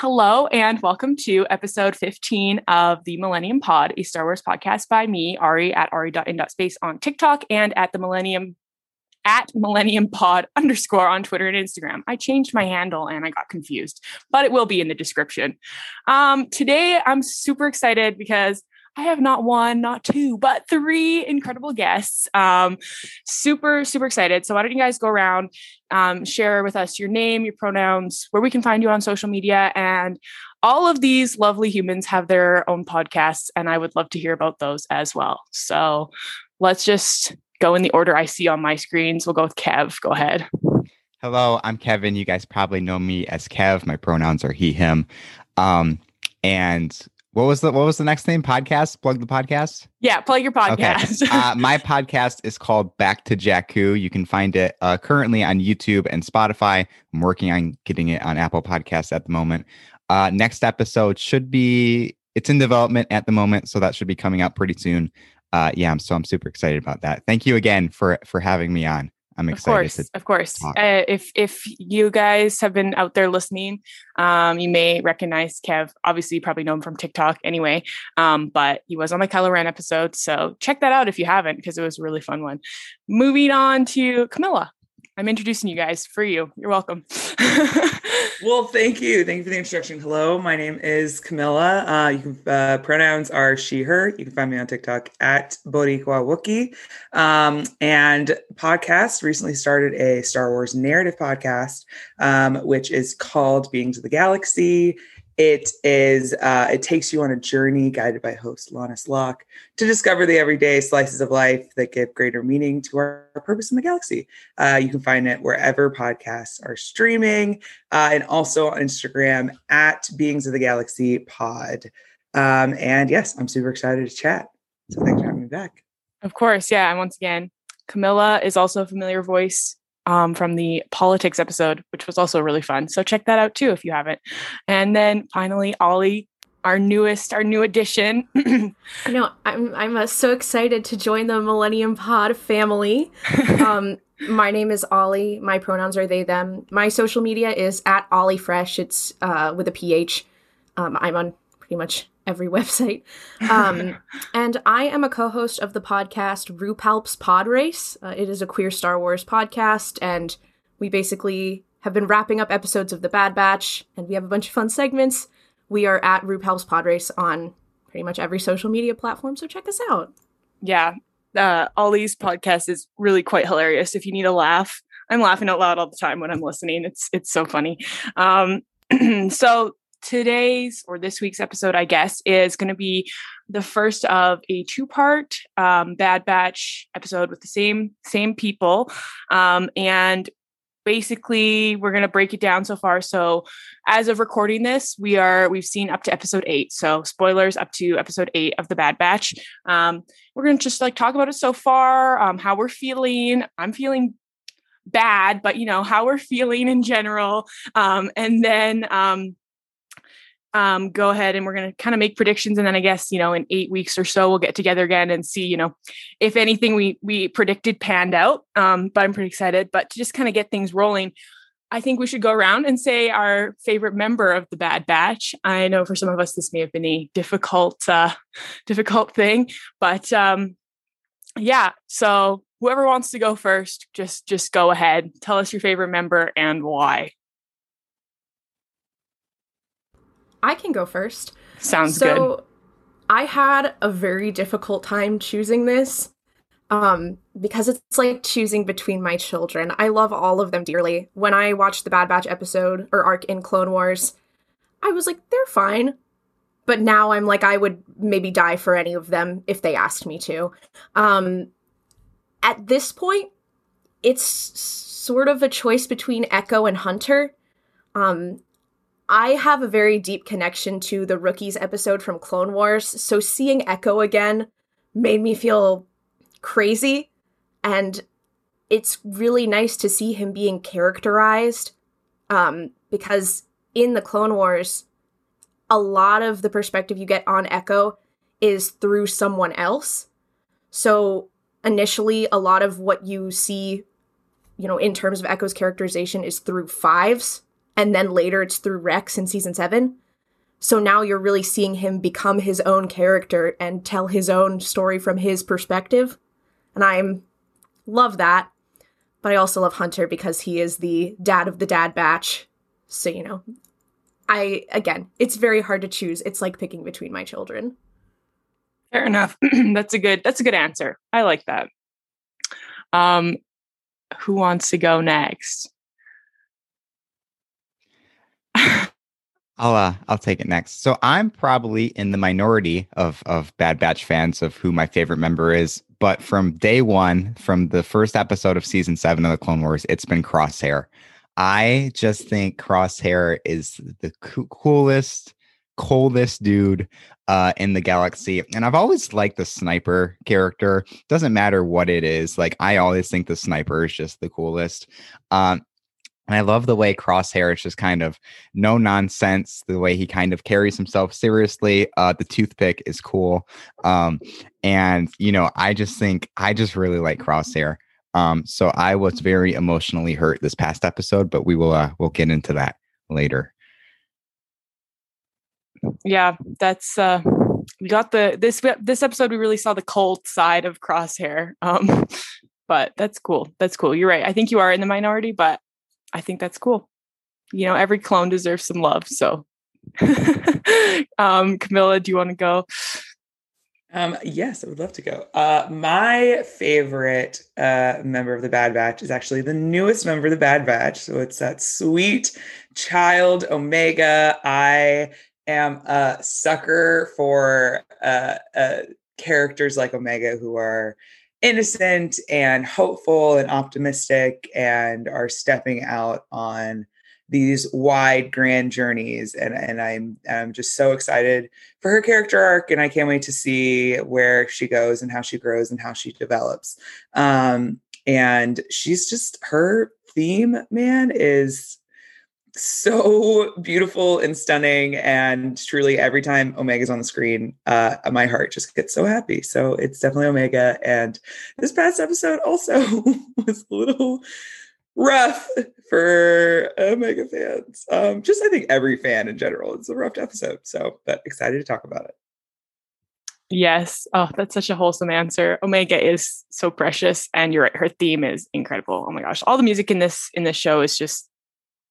Hello, and welcome to episode 15 of the Millennium Pod, a Star Wars podcast by me, Ari, at ari.in.space on TikTok and at the Millennium at Millennium Pod underscore on Twitter and Instagram. I changed my handle and I got confused, but it will be in the description. Um, today, I'm super excited because I have not one, not two, but three incredible guests. Um, super, super excited. So, why don't you guys go around, um, share with us your name, your pronouns, where we can find you on social media, and all of these lovely humans have their own podcasts, and I would love to hear about those as well. So, let's just go in the order I see on my screens. We'll go with Kev. Go ahead. Hello, I'm Kevin. You guys probably know me as Kev. My pronouns are he, him. Um, and what was the what was the next name? Podcast? Plug the podcast? Yeah, plug your podcast. Okay. uh, my podcast is called Back to Jakku. You can find it uh, currently on YouTube and Spotify. I'm working on getting it on Apple Podcasts at the moment. Uh, next episode should be it's in development at the moment, so that should be coming out pretty soon. Uh, yeah, so I'm super excited about that. Thank you again for for having me on. I'm excited. Of course, of course. Uh, if if you guys have been out there listening, um, you may recognize Kev. Obviously, you probably know him from TikTok anyway. Um, but he was on the Kylo Ren episode, so check that out if you haven't, because it was a really fun one. Moving on to Camila. I'm introducing you guys for you. You're welcome. well, thank you. Thank you for the introduction. Hello, my name is Camila. Uh, you can uh, pronouns are she, her. You can find me on TikTok at Boricua Wookiee. Um, and podcast recently started a Star Wars narrative podcast, um, which is called Beings of the Galaxy. It is uh, it takes you on a journey guided by host Lannis Locke to discover the everyday slices of life that give greater meaning to our, our purpose in the galaxy. Uh, you can find it wherever podcasts are streaming, uh, and also on Instagram at Beings of the Galaxy Pod. Um, and yes, I'm super excited to chat. So thanks for having me back. Of course, yeah. And once again, Camila is also a familiar voice um, from the politics episode, which was also really fun. So check that out too if you haven't. And then finally, Ollie, our newest, our new addition. I know I'm I'm uh, so excited to join the Millennium Pod family. Um, my name is Ollie. My pronouns are they them. My social media is at Ollie Fresh. It's uh, with a PH. Um, I'm on pretty much every website. Um, and I am a co host of the podcast RuPalp's Pod Race. Uh, it is a queer Star Wars podcast, and we basically have been wrapping up episodes of The Bad Batch, and we have a bunch of fun segments. We are at RuPalp's Pod Race on pretty much every social media platform, so check us out. Yeah. Uh, Ollie's podcast is really quite hilarious. If you need a laugh, I'm laughing out loud all the time when I'm listening. It's it's so funny. Um, so today's or this week's episode, I guess, is going to be the first of a two-part um, Bad Batch episode with the same same people, um, and basically we're going to break it down so far. So, as of recording this, we are we've seen up to episode eight. So, spoilers up to episode eight of the Bad Batch. Um, we're going to just like talk about it so far, um, how we're feeling. I'm feeling bad, but you know how we're feeling in general, um, and then um, go ahead and we're going to kind of make predictions and then i guess you know in eight weeks or so we'll get together again and see you know if anything we we predicted panned out. Um, but i'm pretty excited. But to just kind of get things rolling i think we should go around and say our favorite member of the bad batch. I know for some of us this may have been a difficult uh difficult thing but um yeah. So whoever wants to go first just just go ahead. Tell us your favorite member and why I can go first. Sounds good. so, good. I had a very difficult time choosing this um, because it's like choosing between my children. I love all of them dearly. When I watched the Bad Batch episode or arc in Clone Wars, I was like, they're fine. But now I'm like, I would maybe die for any of them if they asked me to. Um, at this point, it's sort of a choice between Echo and Hunter. Um, I have a very deep connection to the Rookies episode from Clone Wars, so seeing Echo again made me feel crazy. And it's really nice to see him being characterized um, because in the Clone Wars, a lot of the perspective you get on Echo is through someone else. So initially, a lot of what you see, you know, in terms of Echo's characterization is through fives and then later it's through Rex in season seven. So now you're really seeing him become his own character and tell his own story from his perspective. And I'm love that. But I also love Hunter because he is the dad of the dad batch. So, you know, I again, it's very hard to choose. It's like picking between my children. Fair enough. that's a good that's a good answer. I like that. Um who wants to go next? I'll uh, I'll take it next. So I'm probably in the minority of of Bad Batch fans of who my favorite member is, but from day one, from the first episode of season seven of the Clone Wars, it's been Crosshair. I just think Crosshair is the co- coolest, coldest dude uh, in the galaxy, and I've always liked the sniper character. Doesn't matter what it is. Like I always think the sniper is just the coolest. Um, and I love the way Crosshair is just kind of no nonsense, the way he kind of carries himself seriously. Uh, the toothpick is cool. Um, and, you know, I just think I just really like Crosshair. Um, so I was very emotionally hurt this past episode, but we will uh, we'll get into that later. Yeah, that's uh we got the this this episode we really saw the cold side of Crosshair. Um but that's cool. That's cool. You're right. I think you are in the minority, but I think that's cool. You know, every clone deserves some love. So, um, Camila, do you want to go? Um, yes, I would love to go. Uh, my favorite uh, member of the Bad Batch is actually the newest member of the Bad Batch. So it's that sweet child Omega. I am a sucker for uh, uh characters like Omega who are innocent and hopeful and optimistic and are stepping out on these wide grand journeys. And and I'm I'm just so excited for her character arc and I can't wait to see where she goes and how she grows and how she develops. Um and she's just her theme man is so beautiful and stunning and truly every time omega's on the screen uh my heart just gets so happy so it's definitely omega and this past episode also was a little rough for omega fans um just i think every fan in general it's a rough episode so but excited to talk about it Yes. Oh, that's such a wholesome answer. Omega is so precious and you're right. Her theme is incredible. Oh my gosh. All the music in this in this show is just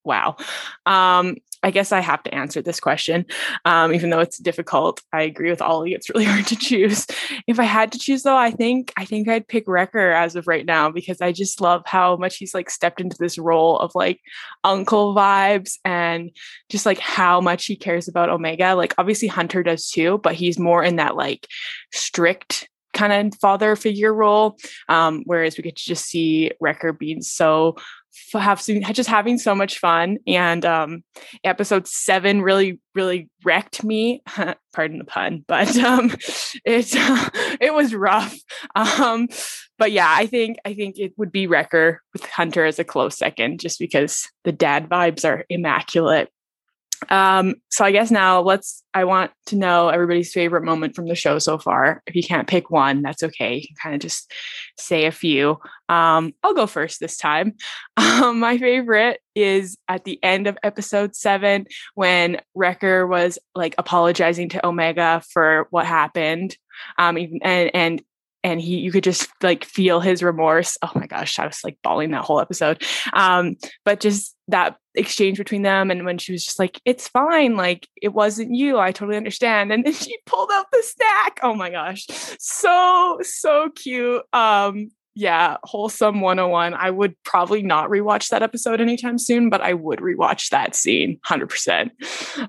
wow. Um, I guess I have to answer this question, um, even though it's difficult. I agree with Ollie; it's really hard to choose. If I had to choose, though, I think I think I'd pick Wrecker as of right now because I just love how much he's like stepped into this role of like uncle vibes and just like how much he cares about Omega. Like obviously Hunter does too, but he's more in that like strict kind of father figure role. Um, whereas we get to just see Wrecker being so have just having so much fun and um episode seven really really wrecked me. Pardon the pun but um it it was rough. Um but yeah i think i think it would be wrecker with hunter as a close second just because the dad vibes are immaculate um, so I guess now let's I want to know everybody's favorite moment from the show so far. If you can't pick one, that's okay. You can kind of just say a few. Um, I'll go first this time. Um, my favorite is at the end of episode seven when Wrecker was like apologizing to Omega for what happened. Um, and and and he you could just like feel his remorse. Oh my gosh i was like bawling that whole episode. Um but just that exchange between them and when she was just like it's fine like it wasn't you i totally understand. And then she pulled out the snack. Oh my gosh. So so cute. Um yeah wholesome 101 i would probably not rewatch that episode anytime soon but i would rewatch that scene 100%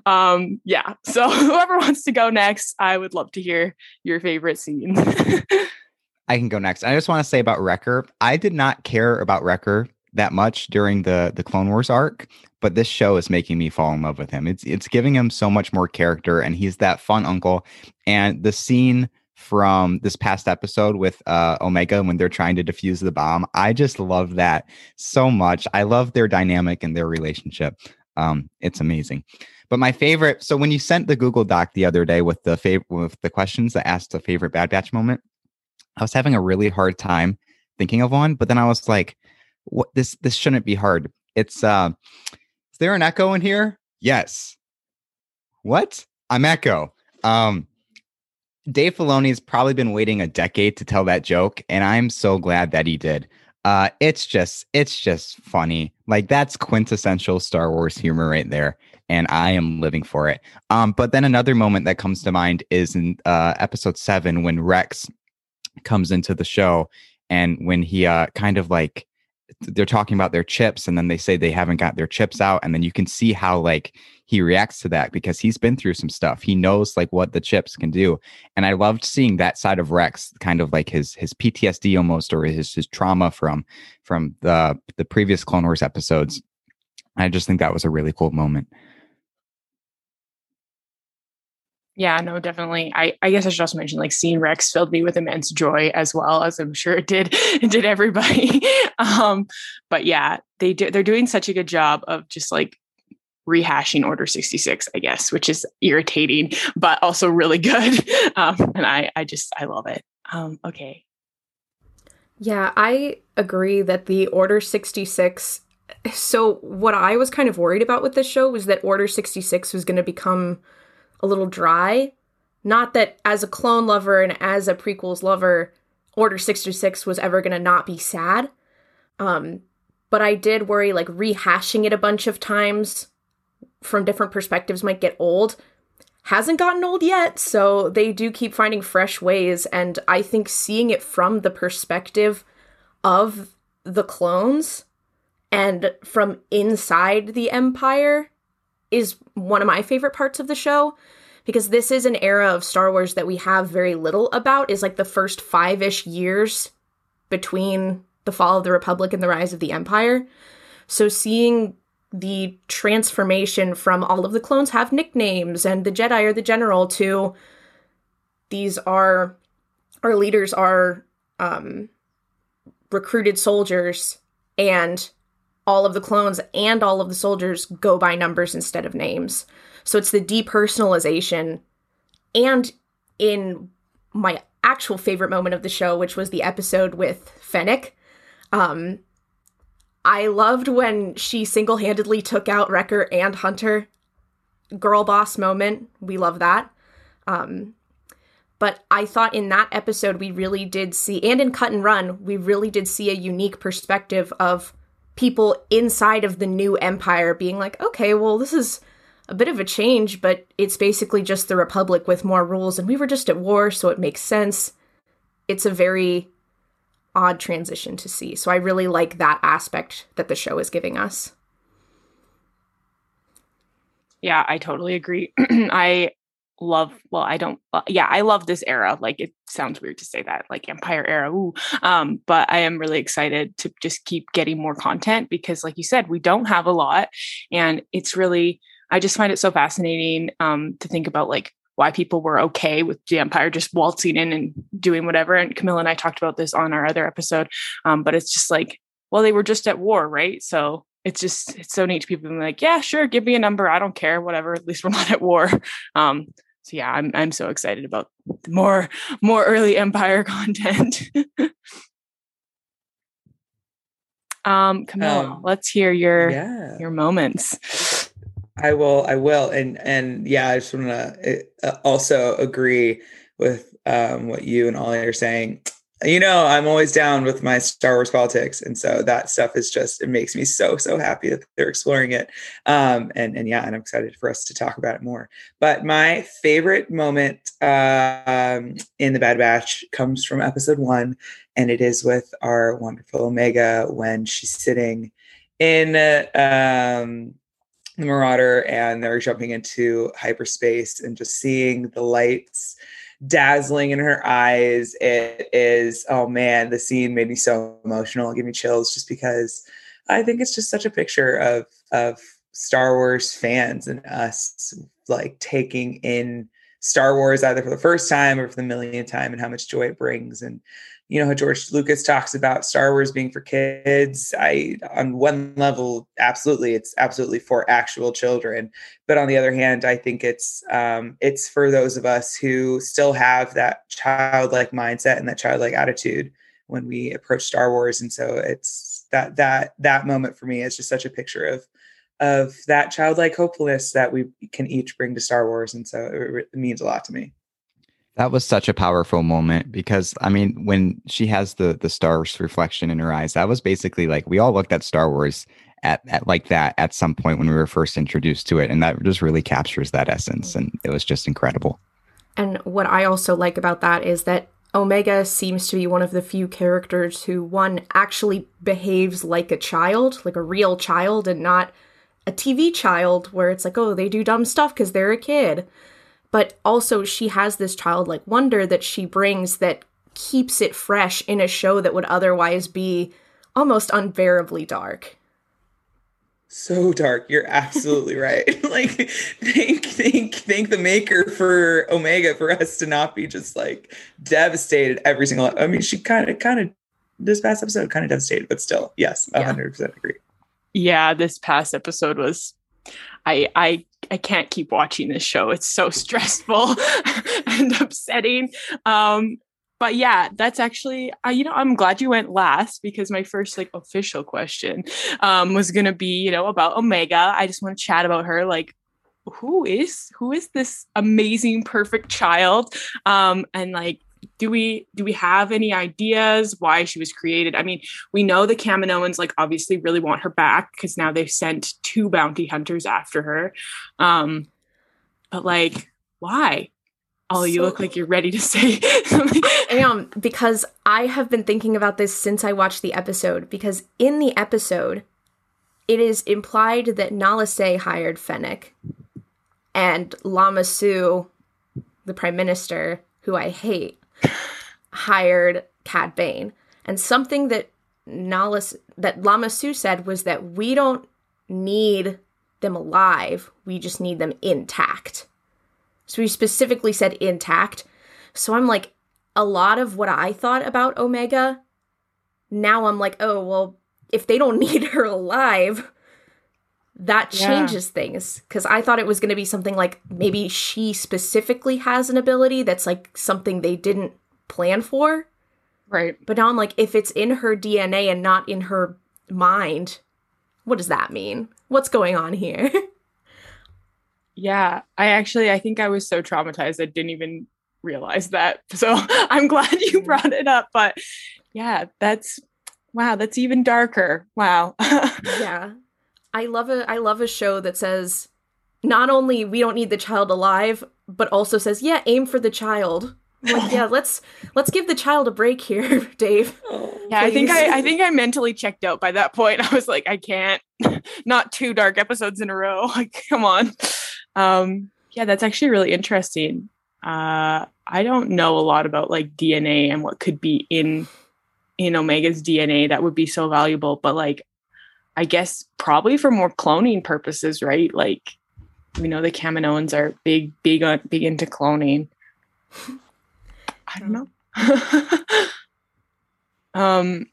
um yeah so whoever wants to go next i would love to hear your favorite scene I can go next. I just want to say about Wrecker. I did not care about Wrecker that much during the the Clone Wars arc, but this show is making me fall in love with him. It's it's giving him so much more character, and he's that fun uncle. And the scene from this past episode with uh, Omega when they're trying to defuse the bomb, I just love that so much. I love their dynamic and their relationship. Um, it's amazing. But my favorite, so when you sent the Google Doc the other day with the fav- with the questions that asked the favorite Bad Batch moment, I was having a really hard time thinking of one, but then I was like, what this this shouldn't be hard. It's uh is there an echo in here? Yes. What? I'm Echo. Um, Dave Filoni's probably been waiting a decade to tell that joke, and I'm so glad that he did. Uh, it's just, it's just funny. Like that's quintessential Star Wars humor right there, and I am living for it. Um, but then another moment that comes to mind is in uh, episode seven when Rex comes into the show, and when he uh kind of like they're talking about their chips and then they say they haven't got their chips out and then you can see how like he reacts to that because he's been through some stuff. He knows like what the chips can do and i loved seeing that side of rex kind of like his his ptsd almost or his his trauma from from the the previous clone wars episodes. I just think that was a really cool moment Yeah, no, definitely. I, I guess I should also mention like seeing Rex filled me with immense joy as well as I'm sure it did did everybody. um, but yeah, they do they're doing such a good job of just like rehashing Order 66, I guess, which is irritating, but also really good. Um, and I I just I love it. Um, okay. Yeah, I agree that the Order 66 so what I was kind of worried about with this show was that Order 66 was going to become a little dry. Not that as a clone lover and as a prequels lover, Order 66 was ever going to not be sad. Um, but I did worry like rehashing it a bunch of times from different perspectives might get old. Hasn't gotten old yet, so they do keep finding fresh ways. And I think seeing it from the perspective of the clones and from inside the Empire is one of my favorite parts of the show because this is an era of Star Wars that we have very little about is like the first 5ish years between the fall of the republic and the rise of the empire. So seeing the transformation from all of the clones have nicknames and the Jedi are the general to these are our leaders are um recruited soldiers and all of the clones and all of the soldiers go by numbers instead of names. So it's the depersonalization. And in my actual favorite moment of the show, which was the episode with Fennec, um, I loved when she single handedly took out Wrecker and Hunter. Girl boss moment. We love that. Um, but I thought in that episode, we really did see, and in Cut and Run, we really did see a unique perspective of people inside of the new empire being like, okay, well, this is a bit of a change, but it's basically just the Republic with more rules, and we were just at war, so it makes sense. It's a very odd transition to see. So I really like that aspect that the show is giving us. Yeah, I totally agree. I love well i don't uh, yeah i love this era like it sounds weird to say that like empire era ooh. um but i am really excited to just keep getting more content because like you said we don't have a lot and it's really i just find it so fascinating um to think about like why people were okay with the empire just waltzing in and doing whatever and camila and i talked about this on our other episode um but it's just like well they were just at war right so it's just it's so neat to people being like yeah sure give me a number i don't care whatever at least we're not at war um so yeah, I'm I'm so excited about more more early Empire content. um, Camila, um, let's hear your yeah. your moments. I will. I will. And and yeah, I just want to uh, also agree with um, what you and Ollie are saying you know, I'm always down with my Star Wars politics, and so that stuff is just it makes me so so happy that they're exploring it. Um, and and yeah, and I'm excited for us to talk about it more. But my favorite moment um, in the Bad Batch comes from Episode One, and it is with our wonderful Omega when she's sitting in um, the Marauder, and they're jumping into hyperspace, and just seeing the lights dazzling in her eyes. It is, oh man, the scene made me so emotional, give me chills just because I think it's just such a picture of of Star Wars fans and us like taking in Star Wars either for the first time or for the millionth time and how much joy it brings. And you know how George Lucas talks about Star Wars being for kids. I on one level, absolutely, it's absolutely for actual children. But on the other hand, I think it's um, it's for those of us who still have that childlike mindset and that childlike attitude when we approach Star Wars. And so it's that that that moment for me is just such a picture of of that childlike hopefulness that we can each bring to Star Wars, and so it, it means a lot to me. That was such a powerful moment because I mean, when she has the the stars reflection in her eyes, that was basically like we all looked at Star Wars at, at like that at some point when we were first introduced to it, and that just really captures that essence, and it was just incredible. And what I also like about that is that Omega seems to be one of the few characters who, one, actually behaves like a child, like a real child, and not a TV child where it's like, oh, they do dumb stuff because they're a kid. But also, she has this childlike wonder that she brings that keeps it fresh in a show that would otherwise be almost unbearably dark. So dark. You're absolutely right. Like thank thank thank the maker for omega for us to not be just like devastated every single i mean she kind of kind of this past episode kind of devastated but still yes 100% yeah. agree. Yeah this past episode was i i i can't keep watching this show. It's so stressful and upsetting. Um but yeah, that's actually, uh, you know, I'm glad you went last because my first like official question um, was gonna be, you know, about Omega. I just want to chat about her, like who is who is this amazing, perfect child, um, and like do we do we have any ideas why she was created i mean we know the kaminoans like obviously really want her back because now they've sent two bounty hunters after her um but like why Oh, you so, look like you're ready to say something. I am because I have been thinking about this since I watched the episode. Because in the episode, it is implied that Nala Se hired Fennec, and Lama Su, the prime minister, who I hate, hired Cad Bane. And something that Nala that Lama Su said was that we don't need them alive; we just need them intact. So he specifically said intact. So I'm like, a lot of what I thought about Omega, now I'm like, oh, well, if they don't need her alive, that changes yeah. things. Because I thought it was going to be something like maybe she specifically has an ability that's like something they didn't plan for. Right. But now I'm like, if it's in her DNA and not in her mind, what does that mean? What's going on here? Yeah, I actually I think I was so traumatized I didn't even realize that. So I'm glad you mm. brought it up. But yeah, that's wow, that's even darker. Wow. yeah. I love a I love a show that says not only we don't need the child alive, but also says, yeah, aim for the child. like, yeah, let's let's give the child a break here, Dave. yeah, I think I I think I mentally checked out by that point. I was like, I can't. Not two dark episodes in a row. Like, come on. Um, yeah, that's actually really interesting. Uh, I don't know a lot about like DNA and what could be in in Omega's DNA that would be so valuable, but like I guess probably for more cloning purposes, right? Like we know the Kaminoans are big, big, big into cloning. I don't know. um,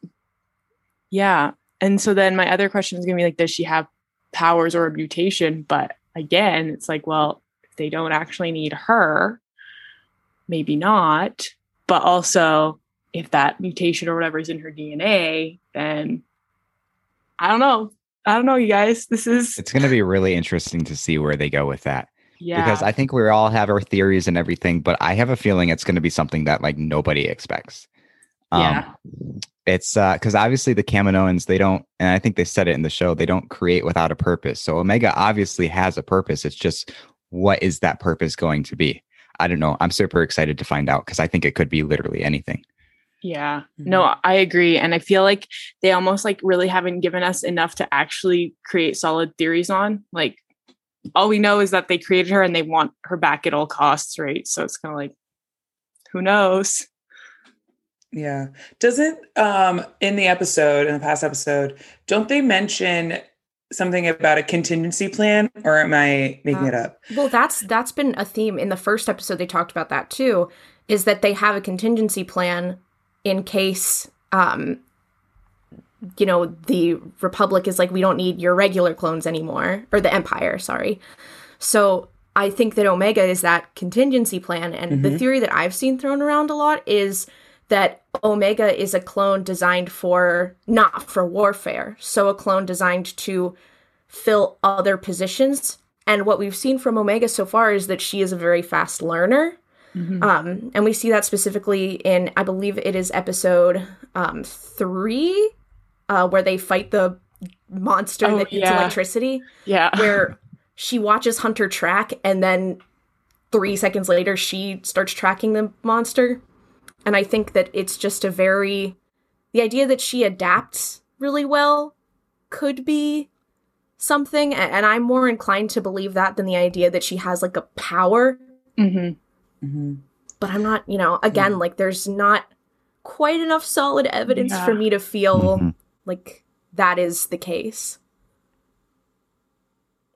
yeah, and so then my other question is gonna be like, does she have powers or a mutation? But again, it's like, well, if they don't actually need her, maybe not. But also, if that mutation or whatever is in her DNA, then I don't know. I don't know, you guys. This is it's going to be really interesting to see where they go with that. Yeah. Because I think we all have our theories and everything, but I have a feeling it's going to be something that like nobody expects. Um, yeah. It's uh because obviously the Kaminoans they don't, and I think they said it in the show, they don't create without a purpose. So Omega obviously has a purpose. It's just what is that purpose going to be? I don't know. I'm super excited to find out because I think it could be literally anything. Yeah. Mm-hmm. No, I agree. And I feel like they almost like really haven't given us enough to actually create solid theories on. Like all we know is that they created her and they want her back at all costs, right? So it's kind of like who knows? Yeah. Doesn't um in the episode, in the past episode, don't they mention something about a contingency plan or am I making uh, it up? Well, that's that's been a theme in the first episode they talked about that too, is that they have a contingency plan in case um you know the republic is like we don't need your regular clones anymore or the empire sorry so i think that omega is that contingency plan and mm-hmm. the theory that i've seen thrown around a lot is that Omega is a clone designed for not for warfare. So a clone designed to fill other positions. And what we've seen from Omega so far is that she is a very fast learner. Mm-hmm. Um, and we see that specifically in, I believe it is episode um, three, uh, where they fight the monster oh, that eats yeah. electricity. Yeah. Where she watches Hunter track, and then three seconds later, she starts tracking the monster. And I think that it's just a very. The idea that she adapts really well could be something. And I'm more inclined to believe that than the idea that she has like a power. Mm-hmm. Mm-hmm. But I'm not, you know, again, yeah. like there's not quite enough solid evidence yeah. for me to feel mm-hmm. like that is the case.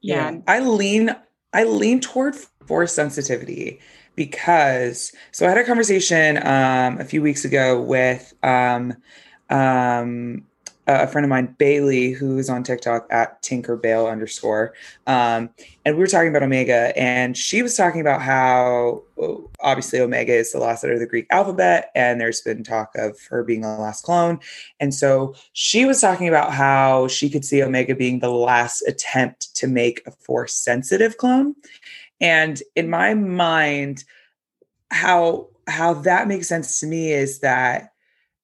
Yeah. yeah. I lean I lean toward force sensitivity because so I had a conversation um a few weeks ago with um um a friend of mine, Bailey, who is on TikTok at Tinkerbale underscore. Um, and we were talking about Omega, and she was talking about how obviously Omega is the last letter of the Greek alphabet, and there's been talk of her being the last clone. And so she was talking about how she could see Omega being the last attempt to make a force sensitive clone. And in my mind, how how that makes sense to me is that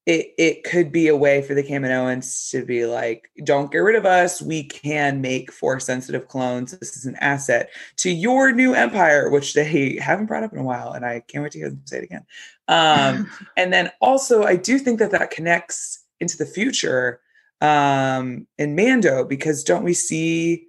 it it could be a way for the Kaminoans to be like, don't get rid of us. We can make force sensitive clones. This is an asset to your new empire, which they haven't brought up in a while, and I can't wait to hear them say it again. Um, and then also, I do think that that connects into the future um, in Mando because don't we see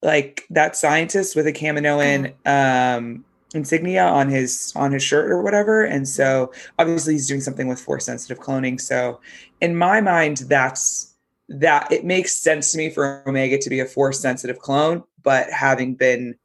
like that scientist with a Kaminoan um, insignia on his on his shirt or whatever and so obviously he's doing something with force sensitive cloning so in my mind that's that it makes sense to me for omega to be a force sensitive clone but having been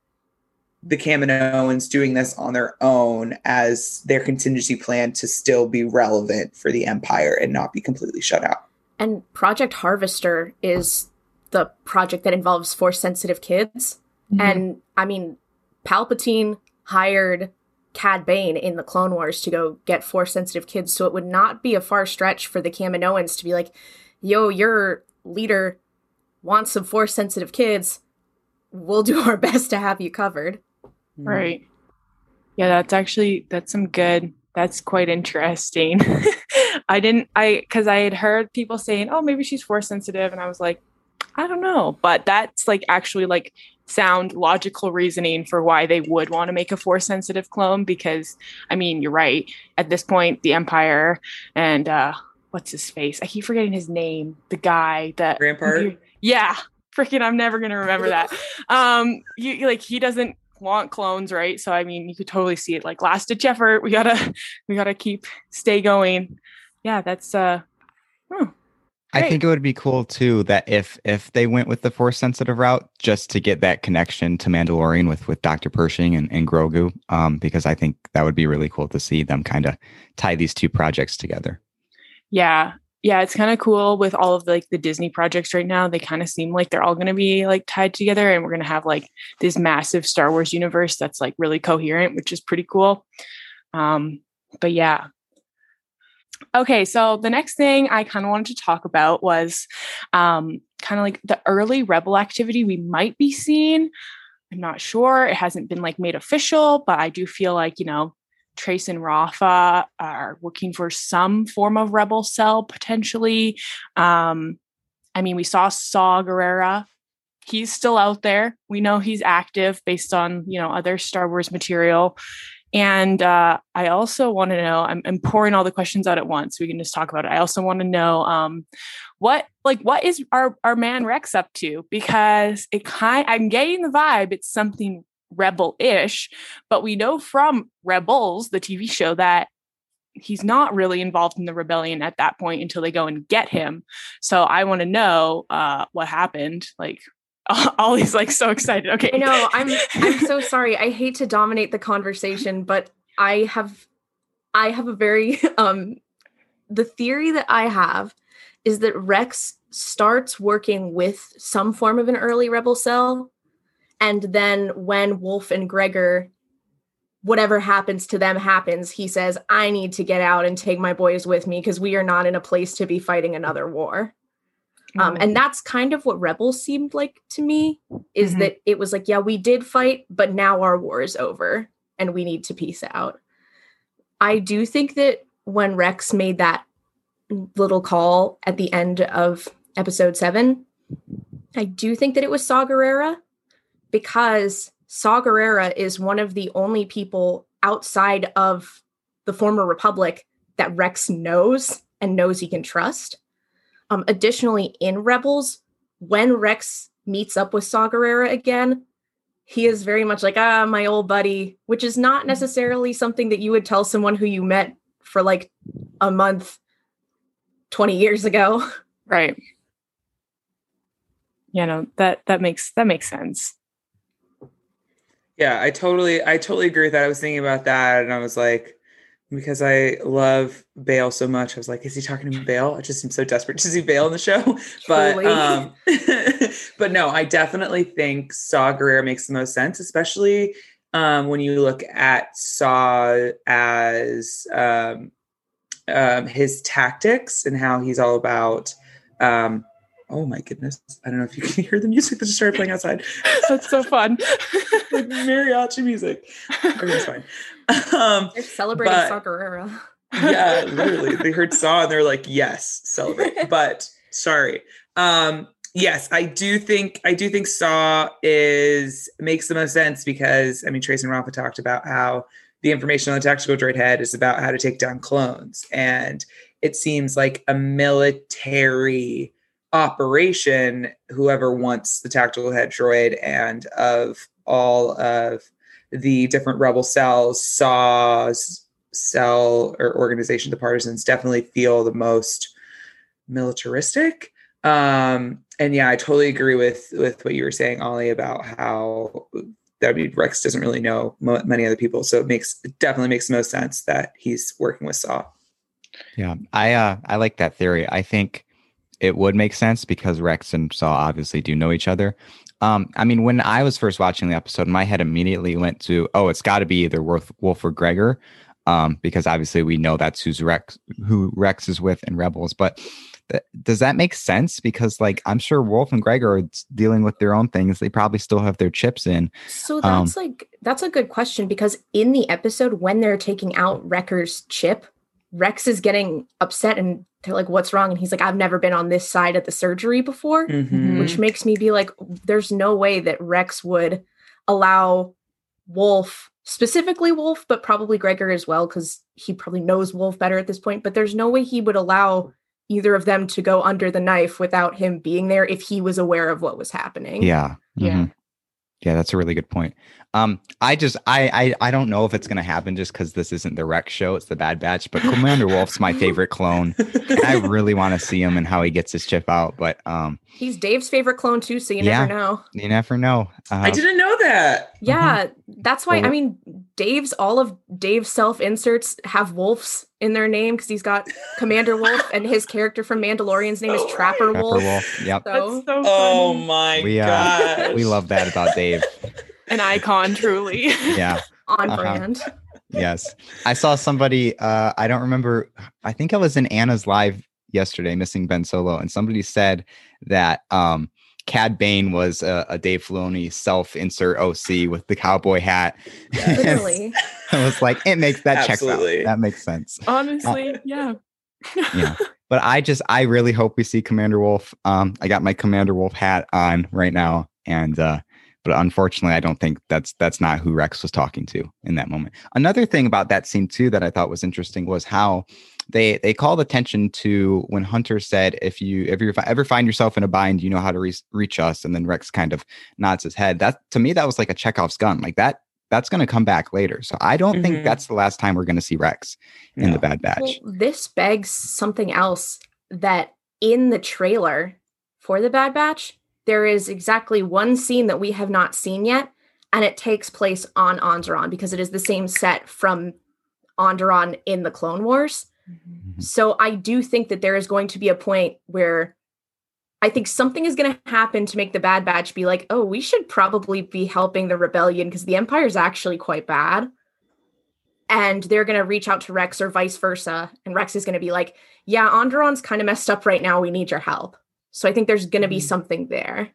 the Kaminoans doing this on their own as their contingency plan to still be relevant for the empire and not be completely shut out. And Project Harvester is the project that involves force sensitive kids. Mm-hmm. And I mean, Palpatine hired Cad Bane in the Clone Wars to go get force sensitive kids. So it would not be a far stretch for the Kaminoans to be like, yo, your leader wants some force sensitive kids. We'll do our best to have you covered. Mm-hmm. Right. Yeah, that's actually that's some good that's quite interesting. I didn't I cuz I had heard people saying, "Oh, maybe she's force sensitive." And I was like, I don't know, but that's like actually like sound logical reasoning for why they would want to make a force sensitive clone because I mean, you're right. At this point, the Empire and uh what's his face? I keep forgetting his name. The guy that Rampart. Yeah. Freaking I'm never gonna remember that. Um you like he doesn't want clones, right? So I mean you could totally see it like last ditch effort. We gotta we gotta keep stay going. Yeah, that's uh hmm. I think it would be cool too that if if they went with the force sensitive route just to get that connection to Mandalorian with with Dr. Pershing and, and Grogu, um, because I think that would be really cool to see them kind of tie these two projects together. Yeah. Yeah, it's kind of cool with all of the, like the Disney projects right now. They kind of seem like they're all going to be like tied together and we're going to have like this massive Star Wars universe that's like really coherent, which is pretty cool. Um, but yeah, Okay, so the next thing I kind of wanted to talk about was um, kind of like the early rebel activity we might be seeing. I'm not sure. It hasn't been like made official, but I do feel like, you know, Trace and Rafa are working for some form of rebel cell potentially. Um, I mean, we saw Saw Gerrera. He's still out there. We know he's active based on, you know, other Star Wars material. And uh, I also want to know, I'm, I'm, pouring all the questions out at once. We can just talk about it. I also want to know um, what, like, what is our, our man Rex up to? Because it kind, I'm getting the vibe it's something rebel-ish, but we know from Rebels, the TV show, that he's not really involved in the rebellion at that point until they go and get him. So I want to know uh, what happened. Like, Ollie's like so excited. Okay. I know. I'm I'm so sorry. I hate to dominate the conversation, but I have I have a very um the theory that I have is that Rex starts working with some form of an early rebel cell and then when Wolf and Gregor whatever happens to them happens he says I need to get out and take my boys with me because we are not in a place to be fighting another war. Um, and that's kind of what Rebels seemed like to me is Mhm. that it was like, yeah, we did fight, but now our war is over and we need to peace out. I do think that when Rex made that little call at the end of episode seven, I do think that it was Saw Gerrera because Saw Gerrera is one of the only people outside of the former Republic that Rex knows and knows he can trust. Um, additionally, in Rebels, when Rex meets up with Saw Gerrera again, he is very much like, ah, my old buddy, which is not necessarily something that you would tell someone who you met for like a month 20 years ago. Right. Yeah, no, that that makes that makes sense. Yeah, I totally, I totally agree with that. I was thinking about that, and I was like, because I love Bail so much, I was like, is he talking to Bail? I just am so desperate to see Bail in the show, but um, but no, I definitely think Saw Gerrera makes the most sense, especially um, when you look at Saw as um, um, his tactics and how he's all about. Um, oh my goodness! I don't know if you can hear the music that just started playing outside. That's so fun. like mariachi music. Everything's fine. Um, They're celebrating But- Saw Gerrera. yeah, literally. They heard Saw and they're like, yes, celebrate. But sorry. Um, yes, I do think I do think Saw is makes the most sense because I mean Trace and Rafa talked about how the information on the tactical droid head is about how to take down clones. And it seems like a military operation, whoever wants the tactical head droid and of all of the different rebel cells, saw cell or organization, the partisans definitely feel the most militaristic. Um, and yeah, I totally agree with with what you were saying, Ollie, about how that mean Rex doesn't really know mo- many other people, so it makes it definitely makes the most sense that he's working with Saw. Yeah, I uh I like that theory. I think it would make sense because Rex and Saw obviously do know each other. Um, I mean, when I was first watching the episode, my head immediately went to, oh, it's got to be either Wolf, Wolf or Gregor, um, because obviously we know that's who's Rex, who Rex is with in Rebels. But th- does that make sense? Because like I'm sure Wolf and Gregor are dealing with their own things. They probably still have their chips in. So Um, that's like that's a good question because in the episode when they're taking out Wrecker's chip, Rex is getting upset and they're like, "What's wrong?" And he's like, "I've never been on this side of the surgery before," Mhm. which makes me be like, "There's no way that Rex would allow Wolf, specifically Wolf, but probably Gregor as well, because he probably knows Wolf better at this point. But there's no way he would allow." Either of them to go under the knife without him being there if he was aware of what was happening. Yeah. Yeah. Yeah, that's a really good point. Um, I just I I, I don't know if it's gonna happen just because this isn't the Rex show, it's the Bad Batch. But Commander Wolf's my favorite clone. And I really want to see him and how he gets his chip out. But um, He's Dave's favorite clone too, so you Yeah. never know. you never know. Uh, I didn't know that. Yeah, that's why Well, I mean Dave's all of Dave's self inserts have wolves in their name because he's got Commander Wolf and his character from Mandalorian's name is Oh, Trapper Pepper Wolf. Wolf. Yep. So That's so Oh my We uh, gosh. we love that about Dave. An icon, truly. Yeah. on Uh-huh. brand. Yes. I saw somebody, uh, I don't remember, I think I was in Anna's live yesterday, missing Ben Solo, and somebody said that um, Cad Bane was a, a Dave Filoni self insert OC with the cowboy hat. And Literally. I was like, it makes that checks out. That makes sense. Honestly, yeah. Yeah. But I just, I really hope we see Commander Wolf. Um, I got my Commander Wolf hat on right now. And, uh, but unfortunately, I don't think that's that's not who Rex was talking to in that moment. Another thing about that scene too that I thought was interesting was how they they called attention to when Hunter said, "If you if you ever find yourself in a bind, you know how to re- reach us." And then Rex kind of nods his head. That to me, that was like a Chekhov's gun. Like that that's going to come back later. So I don't Mhm. think that's the last time we're going to see Rex in No. the Bad Batch. Well, this begs something else that in the trailer for the Bad Batch, there is exactly one scene that we have not seen yet, and it takes place on Onderon because it is the same set from Onderon in the Clone Wars. Mhm. So I do think that there is going to be a point where I think something is going to happen to make the Bad Batch be like, oh, we should probably be helping the rebellion because the Empire is actually quite bad. And they're going to reach out to Rex or vice versa. And Rex is going to be like, yeah, Onderon's kind of messed up right now. We need your help. So I think there's going to be Mhm. something there.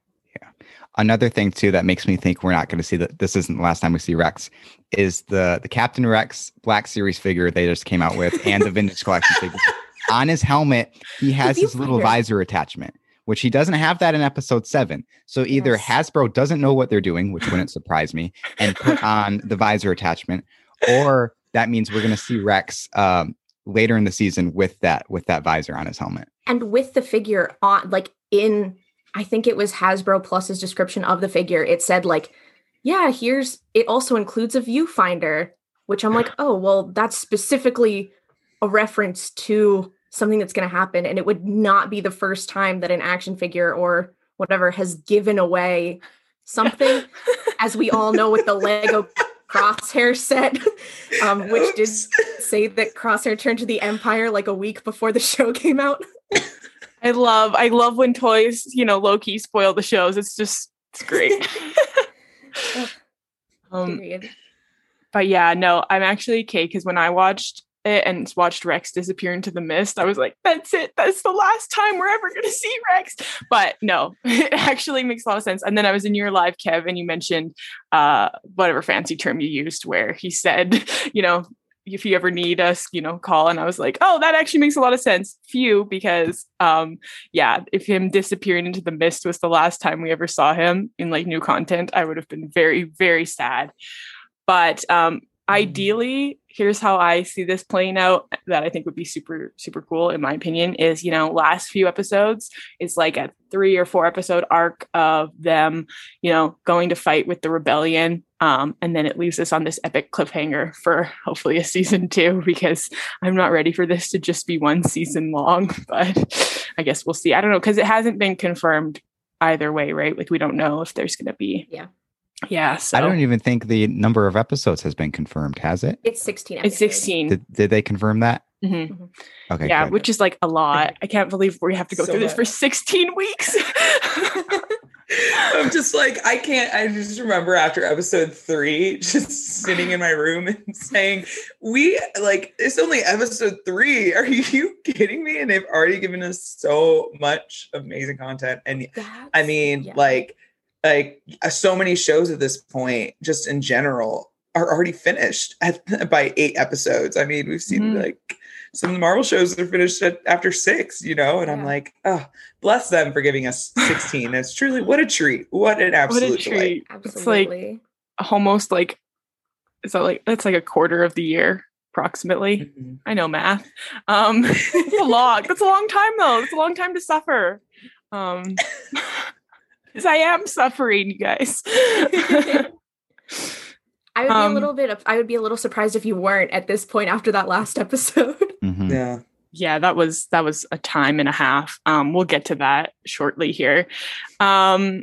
Another thing too that makes me think we're not going to see that this isn't the last time we see Rex is the the Captain Rex Black Series figure they just came out with and the vintage collection figure. On his helmet, he has his little visor attachment, which he doesn't have that in episode seven. So either Yes. Hasbro doesn't know what they're doing, which wouldn't surprise me, and put on the visor attachment, or that means we're going to see Rex um, later in the season with that with that visor on his helmet. And with the figure on, like in, I think it was Hasbro Pulse's description of the figure, it said, like, yeah, here's, it also includes a viewfinder, which I'm like, oh, well, that's specifically a reference to something that's going to happen. And it would not be the first time that an action figure or whatever has given away something, as we all know with the Lego crosshair set, um, which did say that Crosshair turned to the Empire like a week before the show came out. I love I love when toys, you know, low key spoil the shows. It's just it's great. um, but yeah, no, I'm actually okay because when I watched it and watched Rex disappear into the mist, I was like, that's it. That's the last time we're ever gonna see Rex. But no, it actually makes a lot of sense. And then I was in your live, Kev, and you mentioned uh whatever fancy term you used where he said, you know, if you ever need us, you know, call. And I was like, oh, that actually makes a lot of sense. Few, because um, yeah, if him disappearing into the mist was the last time we ever saw him in like new content, I would have been very, very sad. But um ideally here's how i see this playing out that i think would be super super cool in my opinion is you know last few episodes is like a three or four episode arc of them you know going to fight with the rebellion um, and then it leaves us on this epic cliffhanger for hopefully a season two because i'm not ready for this to just be one season long but i guess we'll see i don't know because it hasn't been confirmed either way right like we don't know if there's going to be Yeah. Yeah so I don't even think the number of episodes has been confirmed, has it? It's 16 it's 16 Did, did they confirm that? Mhm. Okay. yeah good. which is like a lot i can't believe we have to go So through this for 16 weeks I'm just like, I can't. I just remember after episode three, just sitting in my room and saying, We like, it's only episode three. Are you kidding me? And they've already given us so much amazing content. And I mean, yeah. like, like uh, so many shows at this point, just in general, are already finished at, by eight episodes. I mean, we've seen Mhm. like some of the Marvel shows that are finished at, after six, you know, and I'm like, oh, bless them for giving us 16. it's truly what a treat. What an what absolute a delight. treat it's like Absolutely. almost like is that like that's like a quarter of the year approximately Mhm. i know math um it's a lot that's a long time though it's a long time to suffer um because i am suffering you guys I would be um, a little bit. I would be a little surprised if you weren't at this point after that last episode. Mhm. Yeah. yeah that was that was a time and a half um we'll get to that shortly here um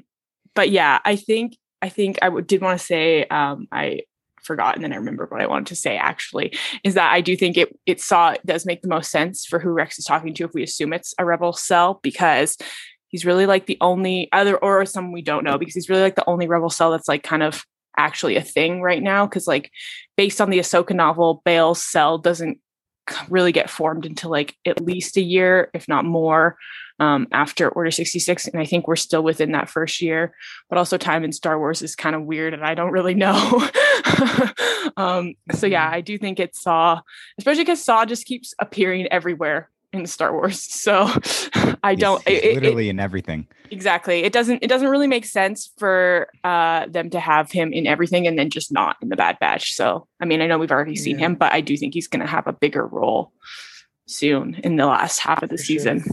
but yeah i think i think i w- did want to say um i forgot and then i remember what i wanted to say actually is that i do think it it saw it does make the most sense for who rex is talking to if we assume it's a rebel cell because he's really like the only other or some we don't know because he's really like the only rebel cell that's like kind of actually a thing right now because like based on the ahsoka novel Bail's cell doesn't really get formed until like at least a year, if not more, um, after Order 66. And I think we're still within that first year. But also, time in Star Wars is kind of weird, and I don't really know. um, so, yeah, I do think it's Saw, especially because Saw just keeps appearing everywhere in Star Wars. So, I don't He's- he's it- it- literally in everything. exactly. It doesn't. It doesn't really make sense for uh, them to have him in everything and then just not in the Bad Batch. So, I mean, I know we've already seen Yeah. him, but I do think he's going to have a bigger role soon in the last half of the For sure. season.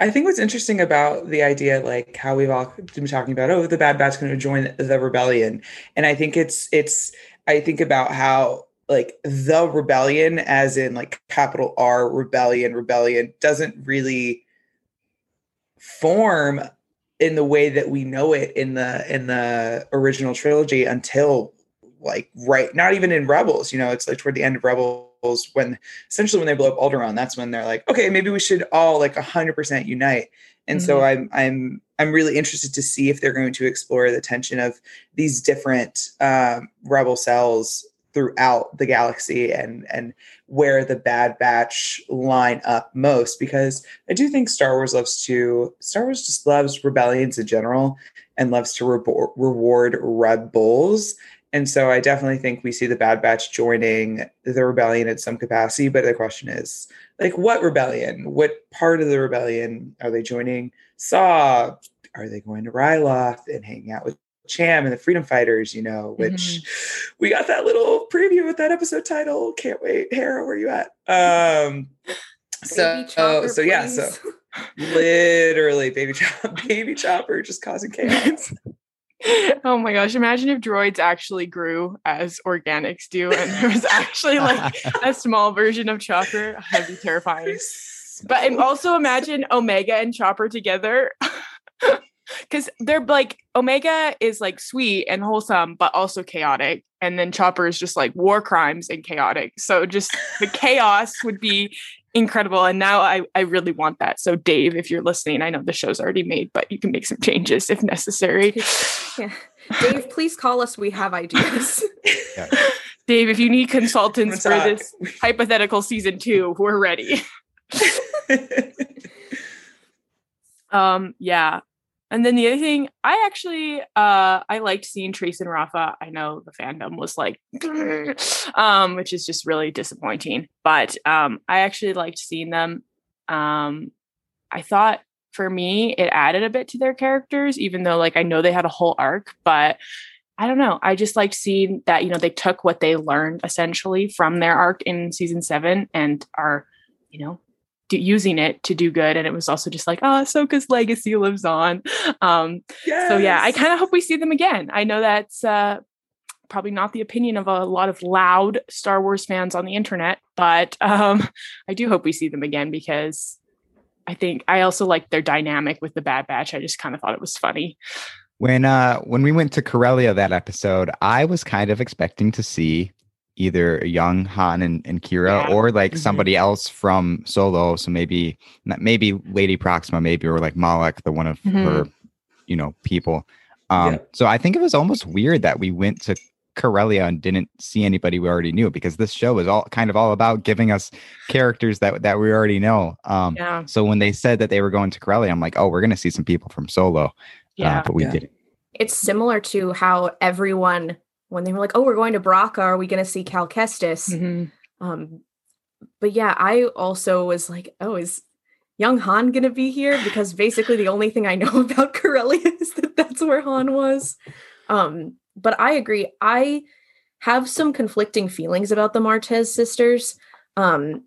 I think what's interesting about the idea, like how we've all been talking about, oh, the Bad Batch going to join the rebellion, and I think it's it's. I think about how like the rebellion, as in like capital R rebellion, rebellion doesn't really form in the way that we know it in the in the original trilogy until like right not even in rebels you know it's like toward the end of rebels when essentially when they blow up Alderaan, that's when they're like, okay, maybe we should all like 100% unite. And so I'm I'm I'm really interested to see if they're going to explore the tension of these different um, rebel cells throughout the galaxy and and where the Bad Batch line up most because I do think Star Wars loves to Star Wars just loves rebellions in general and loves to re- reward rebels. And so I definitely think we see the Bad Batch joining the rebellion in some capacity. But the question is, like, what rebellion? What part of the rebellion are they joining? Saw? Are they going to Ryloth and hanging out with Cham and the Freedom Fighters, you know, which mm-hmm. we got that little preview with that episode title. Can't wait. Hera, where you at? Um so Chopper, so yeah, so literally baby chopper, baby chopper just causing chaos. oh my gosh, imagine if droids actually grew as organics do and there was actually like a small version of Chopper. That'd be terrifying. But also imagine Omega and Chopper together because they're like Omega is like sweet and wholesome, but also chaotic, and then Chopper is just like war crimes and chaotic. So just the chaos would be incredible. And now I I really want that. So Dave, if you're listening, I know the show's already made, but you can make some changes if necessary. Yeah. Dave, please call us. We have ideas. Yeah. Dave, if you need consultants for this hypothetical season two, we're ready. um, yeah. And then the other thing, I actually uh I liked seeing Trace and Rafa. I know the fandom was like um, which is just really disappointing. But um I actually liked seeing them. Um I thought for me it added a bit to their characters, even though like I know they had a whole arc, but I don't know. I just liked seeing that, you know, they took what they learned essentially from their arc in season seven and are, you know, using it to do good. And it was also just like, oh, Ahsoka's legacy lives on. Um, yes. So yeah, I kind of hope we see them again. I know that's uh, probably not the opinion of a lot of loud Star Wars fans on the internet, but um, I do hope we see them again because I think I also like their dynamic with the Bad Batch. I just kind of thought it was funny. When uh when we went to Corellia that episode, I was kind of expecting to see either young Han and, and Qi'ra yeah. or like mm-hmm. somebody else from Solo. So maybe maybe Lady Proxima, maybe or like Moloch, the one of mm-hmm. her, you know, people. Um, yeah. so I think it was almost weird that we went to Corellia and didn't see anybody we already knew because this show is all kind of all about giving us characters that that we already know. Um, yeah. so when they said that they were going to Corellia, I'm like, oh, we're gonna see some people from Solo. Uh, yeah, uh, but we yeah. didn't. It's similar to how everyone when they were like, "Oh, we're going to Bracca. Are we going to see Cal Kestis?" Mm-hmm. Um, but yeah, I also was like, "Oh, is young Han going to be here?" Because basically, the only thing I know about Corellia is that that's where Han was. Um, but I agree. I have some conflicting feelings about the Martez sisters. Um,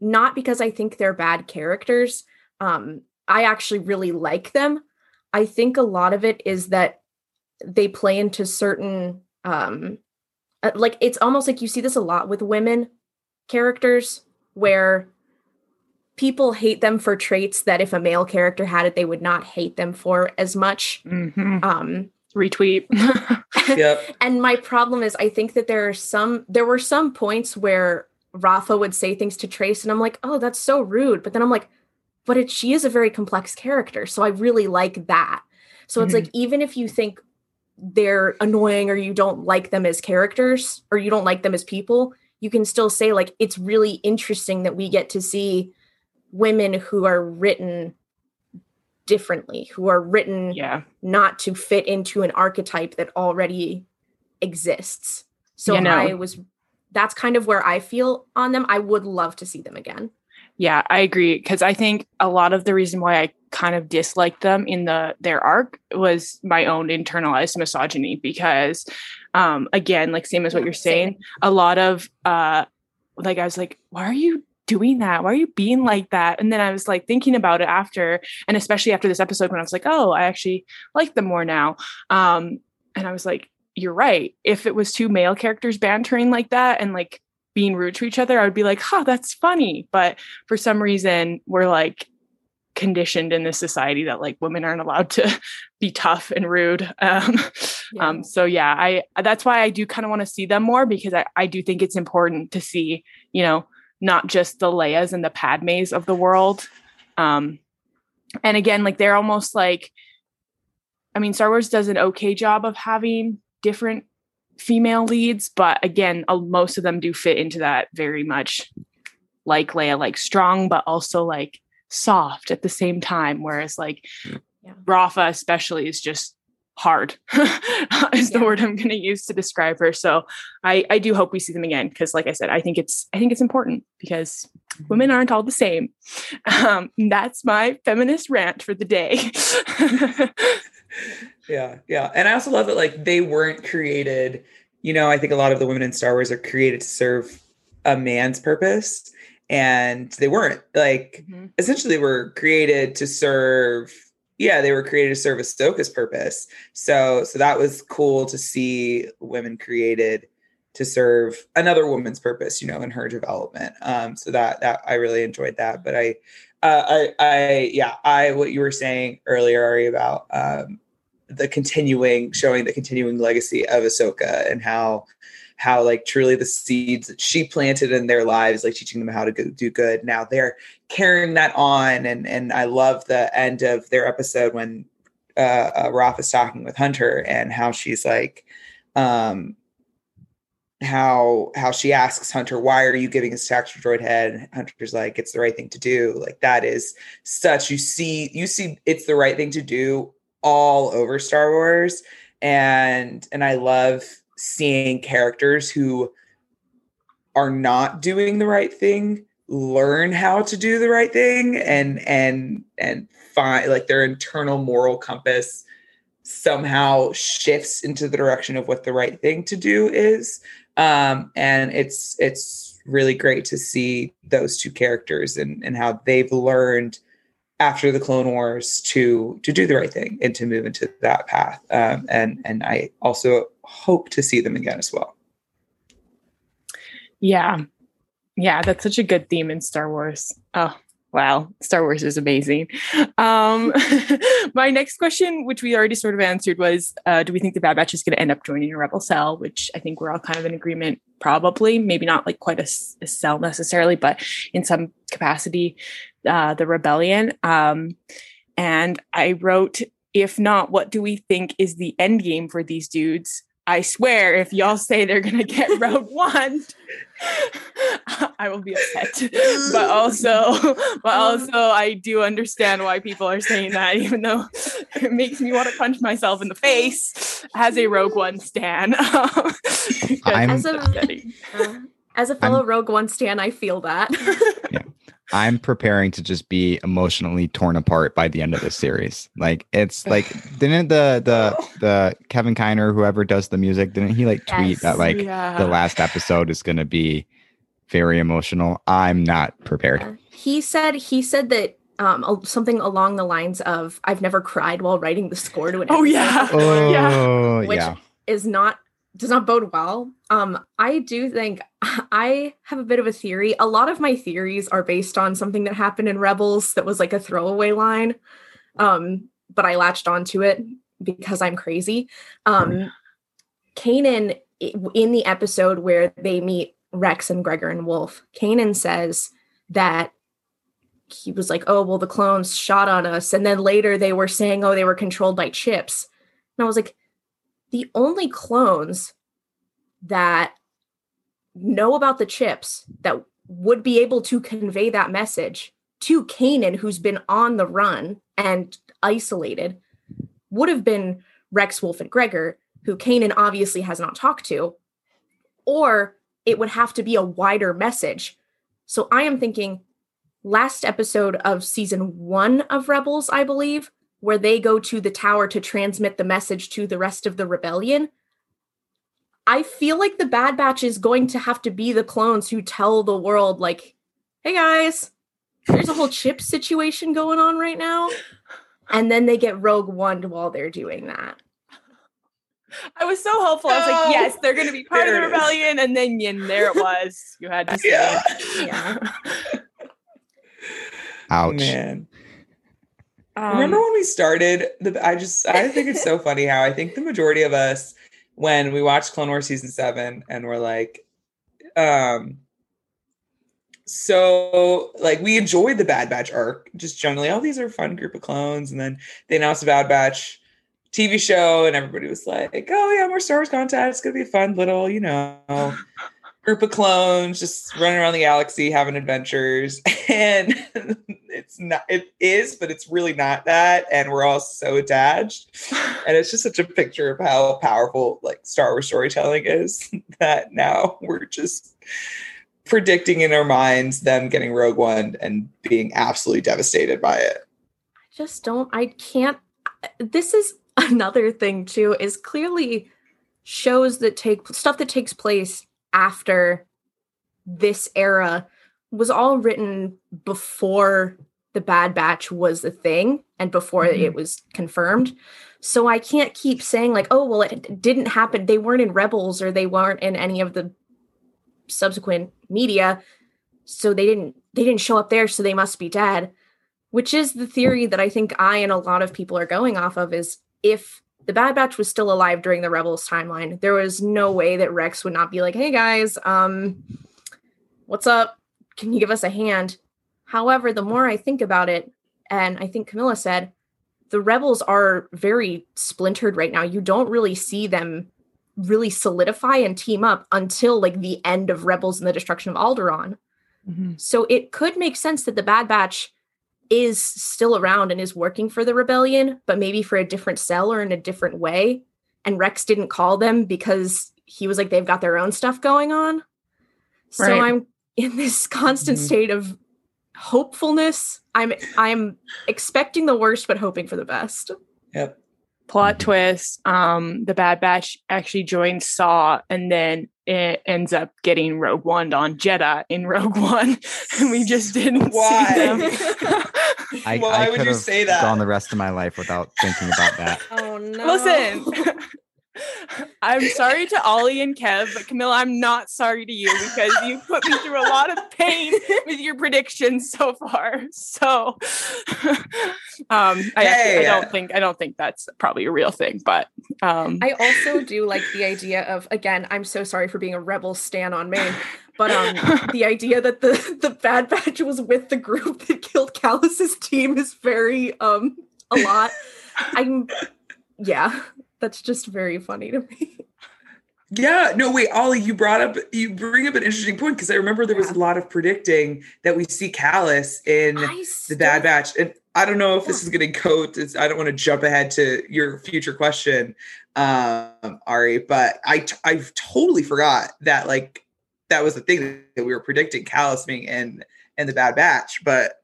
not because I think they're bad characters. Um, I actually really like them. I think a lot of it is that they play into certain um uh, like it's almost like you see this a lot with women characters where people hate them for traits that if a male character had it they would not hate them for as much. Mm-hmm. um retweet. Yep. And my problem is i think that there are some there were some points where rafa would say things to trace and i'm like oh that's so rude. But then i'm like but it, she is a very complex character so i really like that. So mm-hmm. it's like even if you think they're annoying or you don't like them as characters or you don't like them as people, you can still say like it's really interesting that we get to see women who are written differently, who are written yeah. not to fit into an archetype that already exists. So you know. I was that's kind of where I feel on them. I would love to see them again. Yeah, I agree because I think a lot of the reason why I kind of disliked them in the their arc was my own internalized misogyny because um again, like same as what you're saying, a lot of uh like I was like, why are you doing that? Why are you being like that? And then I was like thinking about it after, and especially after this episode when I was like, oh, I actually like them more now. Um, and I was like, you're right. If it was two male characters bantering like that and like being rude to each other, I would be like, huh, that's funny. But for some reason, we're like conditioned in this society that like women aren't allowed to be tough and rude. Um, yeah. um, so yeah, I that's why I do kind of want to see them more because I, I do think it's important to see, you know, not just the Leias and the Padmes of the world. Um, and again, like they're almost like, I mean, Star Wars does an okay job of having different female leads, but again, uh, most of them do fit into that very much like Leia, like strong, but also like soft at the same time. Whereas like Yeah. Rafa, especially, is just hard is the word I'm going to use to describe her. So I I do hope we see them again because, like I said, I think it's I think it's important because women aren't all the same. Um, that's my feminist rant for the day. Yeah, yeah. And I also love that like they weren't created, you know, I think a lot of the women in Star Wars are created to serve a man's purpose. And they weren't. Like Mhm. essentially were created to serve, yeah, they were created to serve Ahsoka's purpose. So so that was cool to see women created to serve another woman's purpose, you know, in her development. Um, so that that I really enjoyed that. But I uh, I, I, yeah, I, what you were saying earlier, Ari, about um, the continuing, showing the continuing legacy of Ahsoka and how, how like truly the seeds that she planted in their lives, like teaching them how to go, do good. Now they're carrying that on, and and I love the end of their episode when uh, uh Raph is talking with Hunter and how she's like, um, how how she asks Hunter, "Why are you giving us tax droid head?" And Hunter's like, "It's the right thing to do." Like that is such you see you see it's the right thing to do all over Star Wars, and and I love seeing characters who are not doing the right thing learn how to do the right thing and and and find like their internal moral compass somehow shifts into the direction of what the right thing to do is. Um and it's it's really great to see those two characters and and how they've learned after the clone wars to to do the right thing and to move into that path. Um and and i also hope to see them again as well Yeah. Yeah, that's such a good theme in Star Wars. Oh, wow. Star Wars is amazing. Um, my next question, which we already sort of answered, was uh, Do we think the Bad Batch is going to end up joining a rebel cell? Which I think we're all kind of in agreement, probably. Maybe not like quite a cell necessarily, but in some capacity, uh, the rebellion. Um, and I wrote, If not, what do we think is the end game for these dudes? I swear, if y'all say they're gonna get Rogue One, I will be upset. But mm. also, but um, also, I do understand why people are saying that, even though it makes me want to punch myself in the face as a Rogue mm. One stan. I'm- As a- Uh, as a fellow Rogue One stan, I feel that. I'm preparing to just be emotionally torn apart by the end of this series. Like it's like didn't the the the Kevin Kiner whoever does the music didn't he like tweet Yes. that like Yeah. the last episode is going to be very emotional. I'm not prepared. he said he said that um something along the lines of "I've never cried while writing the score to an Oh, episode yeah. before," Yeah. Oh which yeah. is not does not bode well. Um, I do think I have a bit of a theory. A lot of my theories are based on something that happened in Rebels that was like a throwaway line. Um, but I latched onto it because I'm crazy. Um, Kanan in the episode where they meet Rex and Gregor and Wolffe, Kanan says that he was like, "Oh, well, the clones shot on us," and then later they were saying, "Oh, they were controlled by chips." And I was like, the only clones that know about the chips that would be able to convey that message to Kanan, who's been on the run and isolated, would have been Rex, Wolffe, and Gregor, who Kanan obviously has not talked to, or it would have to be a wider message. So I am thinking last episode of season one of Rebels, I believe, where they go to the tower to transmit the message to the rest of the rebellion. I feel like the Bad Batch is going to have to be the clones who tell the world, like, hey guys, there's a whole chip situation going on right now. And then they get Rogue One while they're doing that. I was so hopeful. I was like, yes, they're going to be part There of it the is. rebellion. And then yin, there it was. You had to say Yeah. it. Yeah. Ouch. man Um, Remember when we started the I just I think it's so funny how I think the majority of us when we watched Clone Wars season 7 and we're like um so like we enjoyed the Bad Batch arc just generally oh these are a fun group of clones and then they announced the Bad Batch TV show, and everybody was like, "Oh yeah, more Star Wars content. It's gonna be a fun little, you know, group of clones just running around the galaxy having adventures." And it's not. It is, but it's really not that. And we're all so attached, and it's just such a picture of how powerful like Star Wars storytelling is that now we're just predicting in our minds them getting Rogue One and being absolutely devastated by it. I just don't. I can't. This is another thing too. Is clearly shows that take stuff that takes place after this era was all written before the Bad Batch was a thing and before mm-hmm. it was confirmed. So I can't keep saying like, oh well, it didn't happen. They weren't in Rebels or they weren't in any of the subsequent media so they didn't they didn't show up there so they must be dead which is the theory that i think i and a lot of people are going off of is if the bad batch was still alive during the rebels timeline there was no way that rex would not be like hey guys um what's up can you give us a hand however the more i think about it and i think camila said the rebels are very splintered right now you don't really see them really solidify and team up until like the end of Rebels and the destruction of Alderaan. Mm-hmm. So it could make sense that the Bad Batch is still around and is working for the rebellion, but maybe for a different cell or in a different way. And Rex didn't call them because he was like, they've got their own stuff going on. So right. I'm in this constant mm-hmm. state of hopefulness. I'm I'm expecting the worst, but hoping for the best. Yep plot mm-hmm. twist um the bad batch actually joins saw and then it ends up getting rogue one on jedha in rogue one. And we just didn't why? see them. I, why I would you say that? on the rest of my life without thinking about that. Oh no. Listen I'm sorry to Ollie and Kev, but Camila, I'm not sorry to you because you put me through a lot of pain with your predictions so far. So, um, I, hey. I, don't think I don't think that's probably a real thing, but um, I also do like the idea of again. I'm so sorry for being a rebel stan on main, but um, the idea that the the Bad Batch was with the group that killed Kallus's team is very um a lot. I'm yeah that's just very funny to me. Yeah, no, wait, Ollie, you brought up, you bring up an interesting point because I remember there was a lot of predicting that we see Kallus in the Bad Batch. And I don't know if this is going to go, I don't want to jump ahead to your future question, um, Ari, but I, t- I totally forgot that, like, that was the thing that we were predicting Kallus being in, in the Bad Batch. But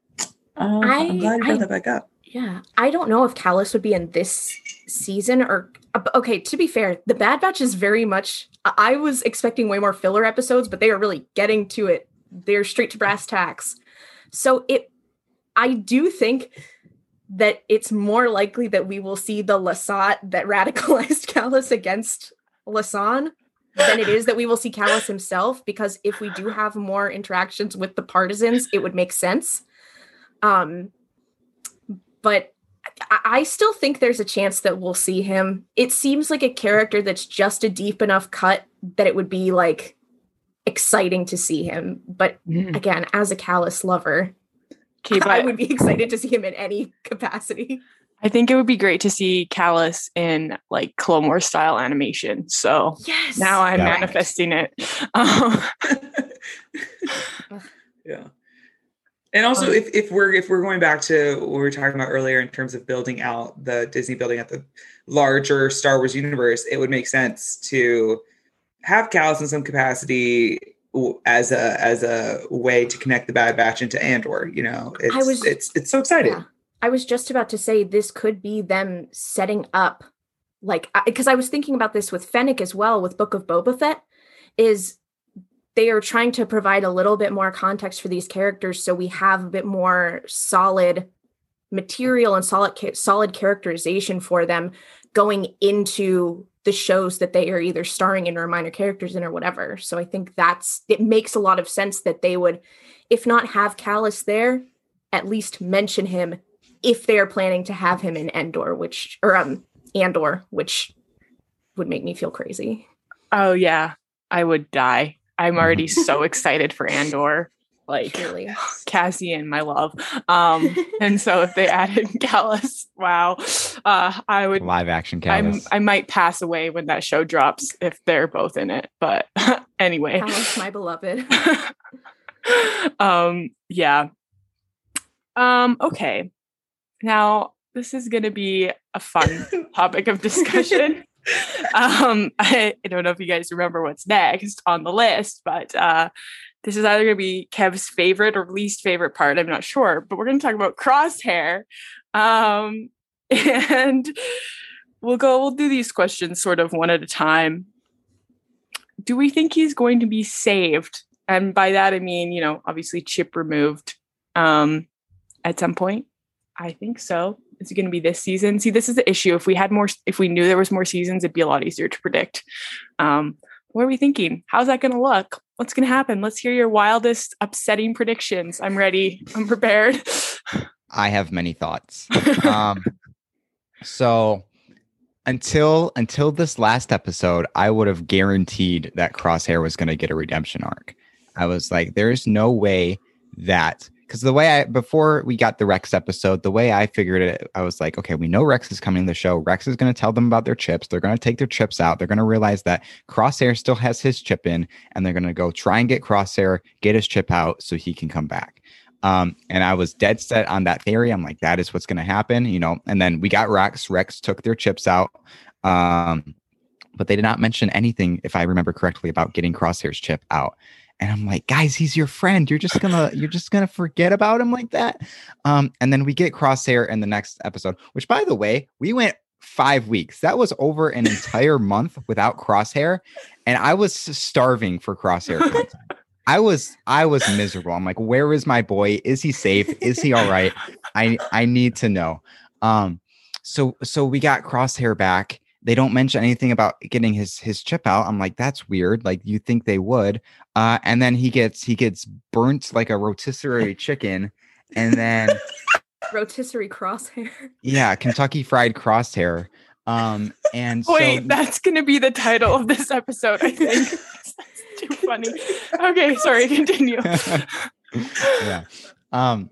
um, I, am glad you brought I, that back up. Yeah, I don't know if Kallus would be in this season or uh, okay, to be fair, the Bad Batch is very much. I was expecting way more filler episodes, but they are really getting to it. They're straight to brass tacks. So it, I do think that it's more likely that we will see the Lasat that radicalized Kallus against Lasan than it is that we will see Kallus himself. Because if we do have more interactions with the partisans, it would make sense. Um, but I still think there's a chance that we'll see him. It seems like a character that's just a deep enough cut that it would be like exciting to see him. But mm. again, as a Kallus lover, okay, but I would be excited to see him in any capacity. I think it would be great to see Kallus in like Clone Wars style animation. So yes, now I'm yeah. manifesting it. Um, yeah. And also, if, if we're if we're going back to what we were talking about earlier in terms of building out the Disney building at the larger Star Wars universe, it would make sense to have Kallus in some capacity as a as a way to connect the Bad Batch into Andor. You know, it's I was, it's it's so exciting. Yeah. I was just about to say this could be them setting up, like, because I was thinking about this with Fennec as well with Book of Boba Fett. Is they are trying to provide a little bit more context for these characters so we have a bit more solid material and solid solid characterization for them going into the shows that they are either starring in or minor characters in or whatever. So I think that's it makes a lot of sense that they would if not have Kallus there, at least mention him if they are planning to have him in Endor, which or um Andor, which would make me feel crazy. Oh yeah, I would die. I'm already so excited for Andor. like Truly. Cassian, my love. Um, and so if they added Kallus, wow, uh, I would. Live action I'm, Kallus. I might pass away when that show drops if they're both in it. But anyway, Alice, my beloved. um, yeah. Um, okay. Now this is gonna be a fun topic of discussion. um, I, I don't know if you guys remember what's next on the list, but uh, this is either going to be Kev's favorite or least favorite part. I'm not sure, but we're going to talk about Crosshair. Um, and we'll go, we'll do these questions sort of one at a time. Do we think he's going to be saved? And by that, I mean, you know, obviously chip removed um, at some point. I think so. Is it going to be this season? See, this is the issue. If we had more, if we knew there was more seasons, it'd be a lot easier to predict. Um, what are we thinking? How's that going to look? What's going to happen? Let's hear your wildest, upsetting predictions. I'm ready. I'm prepared. I have many thoughts. um, so until until this last episode, I would have guaranteed that Crosshair was going to get a redemption arc. I was like, there is no way that because the way I before we got the Rex episode, the way I figured it, I was like, okay, we know Rex is coming to the show. Rex is going to tell them about their chips. They're going to take their chips out. They're going to realize that Crosshair still has his chip in, and they're going to go try and get Crosshair, get his chip out so he can come back. Um, and I was dead set on that theory. I'm like, that is what's going to happen, you know. And then we got Rex. Rex took their chips out. Um, but they did not mention anything, if I remember correctly, about getting Crosshair's chip out. And I'm like, guys, he's your friend. You're just gonna, you're just gonna forget about him like that. Um, and then we get Crosshair in the next episode, which by the way, we went five weeks. That was over an entire month without Crosshair, and I was starving for Crosshair. I was I was miserable. I'm like, where is my boy? Is he safe? Is he all right? I I need to know. Um, so so we got Crosshair back. They don't mention anything about getting his his chip out. I'm like, that's weird. Like you think they would. Uh, and then he gets he gets burnt like a rotisserie chicken, and then Rotisserie crosshair. yeah, Kentucky Fried Crosshair. Um, and Wait, so that's to be the title of this episode, I think. that's too funny. Okay, sorry, continue. yeah. Um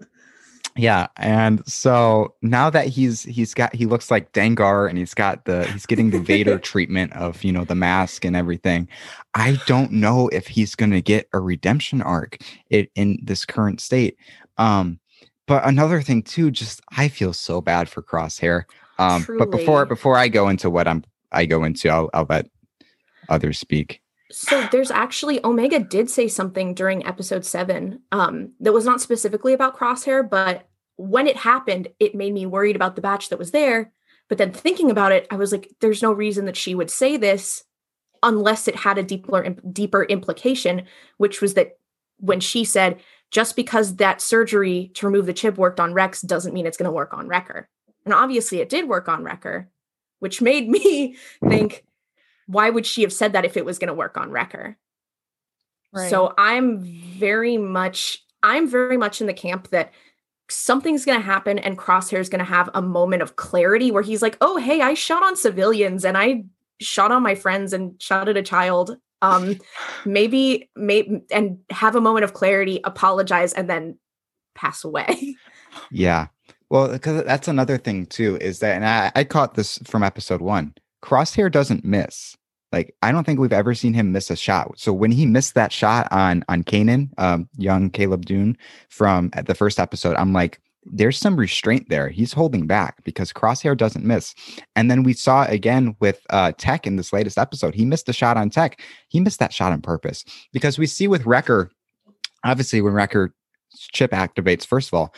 yeah, and so now that he's he's got he looks like Dengar and he's got the he's getting the Vader treatment of, you know, the mask and everything. I don't know if he's going to get a redemption arc in, in this current state. Um but another thing too, just I feel so bad for Crosshair. Um but before before I go into what I'm I go into, I'll I'll let others speak. So there's actually Omega did say something during episode seven um, that was not specifically about Crosshair, but when it happened, it made me worried about the batch that was there. But then thinking about it, I was like, there's no reason that she would say this unless it had a deeper deeper implication, which was that when she said, just because that surgery to remove the chip worked on Rex doesn't mean it's going to work on Wrecker. And obviously it did work on Wrecker, which made me think, why would she have said that if it was going to work on Wrecker? So I'm very much I'm very much in the camp that something's going to happen and Crosshair's going to have a moment of clarity where he's like, "Oh, hey, I shot on civilians and I shot on my friends and shot at a child." Um maybe maybe and have a moment of clarity, apologize and then pass away. Yeah. Well, because that's another thing too, is that, and I, I caught this from episode one. Crosshair doesn't miss. Like, I don't think we've ever seen him miss a shot. So when he missed that shot on on Kanan, um, young Caleb Dume from at the first episode, I'm like, there's some restraint there. He's holding back because Crosshair doesn't miss. And then we saw again with uh, Tech in this latest episode. He missed a shot on Tech. He missed that shot on purpose because we see with Wrecker, obviously when Wrecker chip activates, first of all,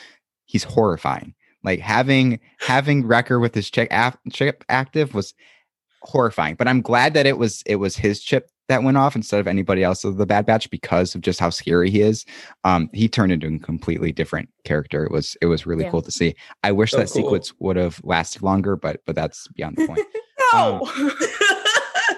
he's horrifying. Like having having Wrecker with his chip, af- chip active was horrifying. But I'm glad that it was it was his chip that went off instead of anybody else of the Bad Batch because of just how scary he is. Um, he turned into a completely different character. It was it was really Yeah. cool to see. I wish So that cool. sequence would have lasted longer, but but that's beyond the point. no.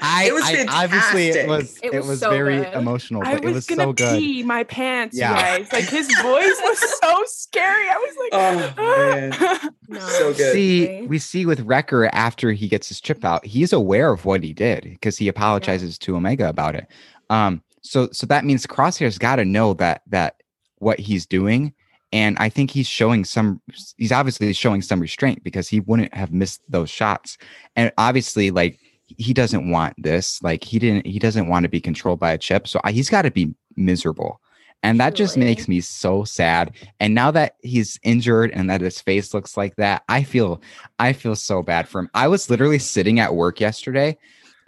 I, it was I obviously it was It it was was, so very good. emotional, I but was, it was gonna so good. pee my pants, Yeah. guys. Like his voice was so scary. I was like, Oh, man. So good. See, we see with Wrecker after he gets his chip out, he's aware of what he did because he apologizes to Omega about it. Um, so so that means Crosshair's got to know that that what he's doing. And I think he's showing some, he's obviously showing some restraint because he wouldn't have missed those shots. And obviously, like, he doesn't want this. Like, he didn't, he doesn't want to be controlled by a chip. So he's got to be miserable. And that just makes me so sad. And now that he's injured and that his face looks like that, I feel, I feel so bad for him. I was literally sitting at work yesterday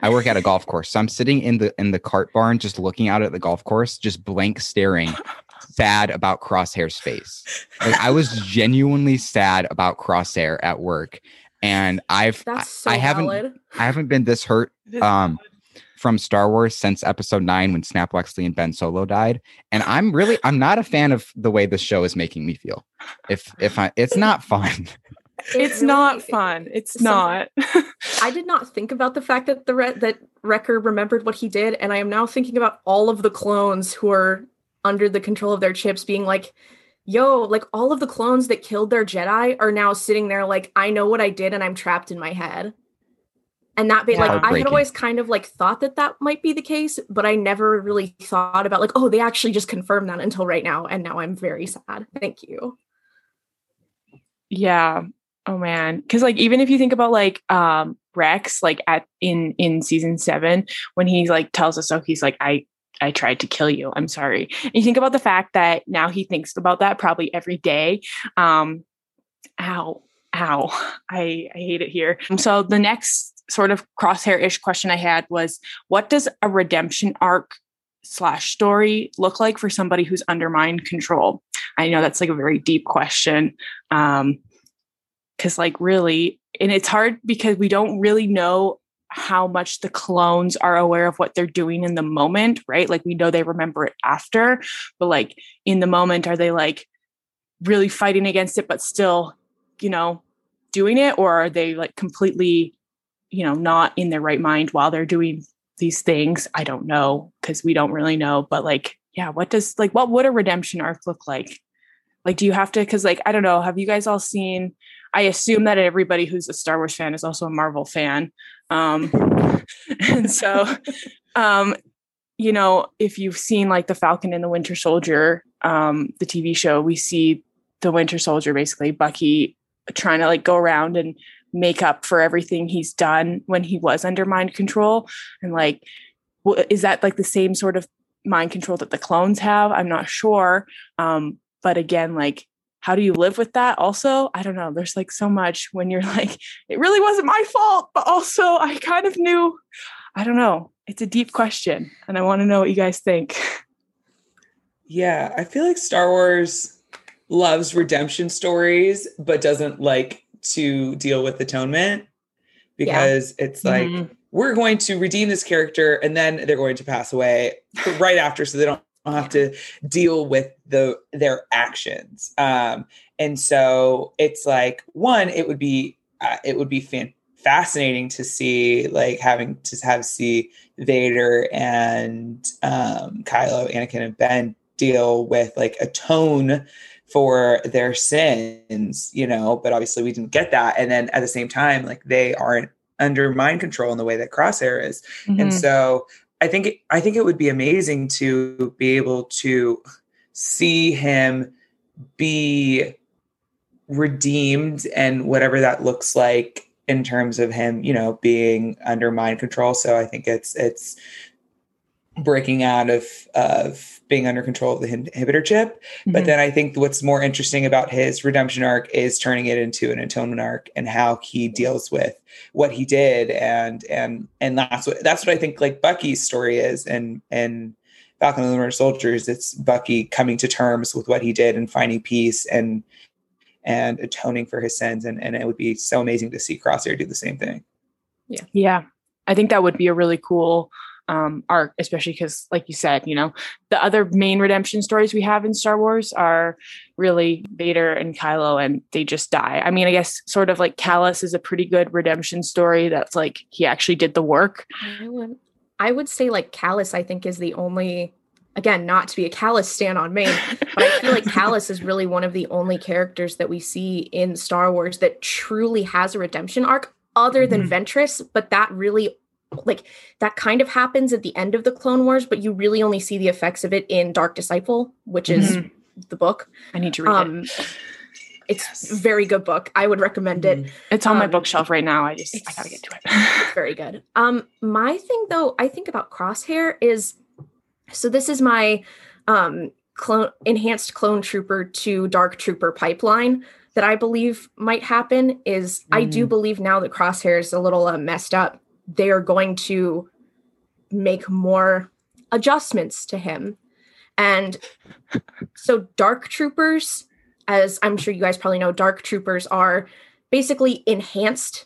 I work at a golf course. So I'm sitting in the in the cart barn just looking out at the golf course, just blank staring, sad about Crosshair's face. Like I was genuinely sad about Crosshair at work. And I've I, That's so I haven't valid. I haven't been this hurt um from Star Wars since episode 9 when Snap Wexley and Ben Solo died. And I'm really I'm not a fan of the way the show is making me feel. If if I it's not fun. It it's really- not fun. It's some- not. I did not think about the fact that the re- that Wrecker remembered what he did, and I am now thinking about all of the clones who are under the control of their chips, being like, "Yo, like all of the clones that killed their Jedi are now sitting there like, I know what I did, and I'm trapped in my head." And that, be Yeah. like, I had always kind of like thought that that might be the case, but I never really thought about like, oh, they actually just confirmed that until right now, and now I'm very sad. Thank you. Yeah. Oh man. Cause like even if you think about like um Rex, like at in in season seven, when he like tells Ahsoka he's like, I I tried to kill you. I'm sorry. And you think about the fact that now he thinks about that probably every day. Um ow, ow. I, I hate it here. And so the next sort of crosshair-ish question I had was what does a redemption arc slash story look like for somebody who's under mind control? I know that's like a very deep question. Um, because like really and it's hard because we don't really know how much the clones are aware of what they're doing in the moment right? Like we know they remember it after but like in the moment are they like really fighting against it but still you know doing it? Or are they like completely you know not in their right mind while they're doing these things? I don't know because we don't really know but like yeah what does like what would a redemption arc look like? Like do you have to because like i don't know have you guys all seen I assume that everybody who's a Star Wars fan is also a Marvel fan. Um, and so, um, you know, if you've seen like the Falcon and the Winter Soldier, um, the TV show, we see the Winter Soldier basically Bucky trying to like go around and make up for everything he's done when he was under mind control. And like, is that like the same sort of mind control that the clones have? I'm not sure. Um, but again, like, how do you live with that? Also i don't know there's like so much when you're like it really wasn't my fault but also i kind of knew i don't know it's a deep question and i want to know what you guys think. Yeah, I feel like Star Wars loves redemption stories, but doesn't like to deal with atonement because it's like Mhm. we're going to redeem this character and then they're going to pass away right after, so they don't have to deal with the their actions. Um, and so it's like one, it would be uh, it would be fan- fascinating to see like having to have see Vader and um, Kylo, Anakin, and Ben deal with like atone for their sins, you know, but obviously we didn't get that. And then at the same time, like they aren't under mind control in the way that Crosshair is. And Mhm. so I think it, I think it would be amazing to be able to see him be redeemed and whatever that looks like in terms of him, you know, being under mind control. So I think it's it's breaking out of of being under control of the inhibitor chip. But Mhm. then I think what's more interesting about his redemption arc is turning it into an atonement arc and how he deals with what he did and and and that's what that's what I think like Bucky's story is and and Falcon and the Winter Soldiers it's Bucky coming to terms with what he did and finding peace and and atoning for his sins and and it would be so amazing to see Crosshair do the same thing. Yeah. Yeah i think that would be a really cool um arc especially because like you said you know the other main redemption stories we have in star wars are really vader and kylo and they just die i mean i guess sort of like Kallus is a pretty good redemption story that's like he actually did the work I would I would say like Kallus I think is the only again not to be a Kallus stand on main but I feel like Kallus is really one of the only characters that we see in Star Wars that truly has a redemption arc other than Mhm. Ventress but that really like that kind of happens at the end of the Clone Wars but you really only see the effects of it in Dark Disciple which is Mhm. the book. I need to read Um, it. it's Yes. a very good book. I would recommend it. It's on my um, bookshelf right now. I just I gotta get to it. It's very good. Um, my thing though, I think about Crosshair is so this is my um clone enhanced clone trooper to dark trooper pipeline that I believe might happen is I do Mm. believe now that Crosshair is a little uh, messed up, they are going to make more adjustments to him. And so dark troopers as I'm sure you guys probably know dark troopers are basically enhanced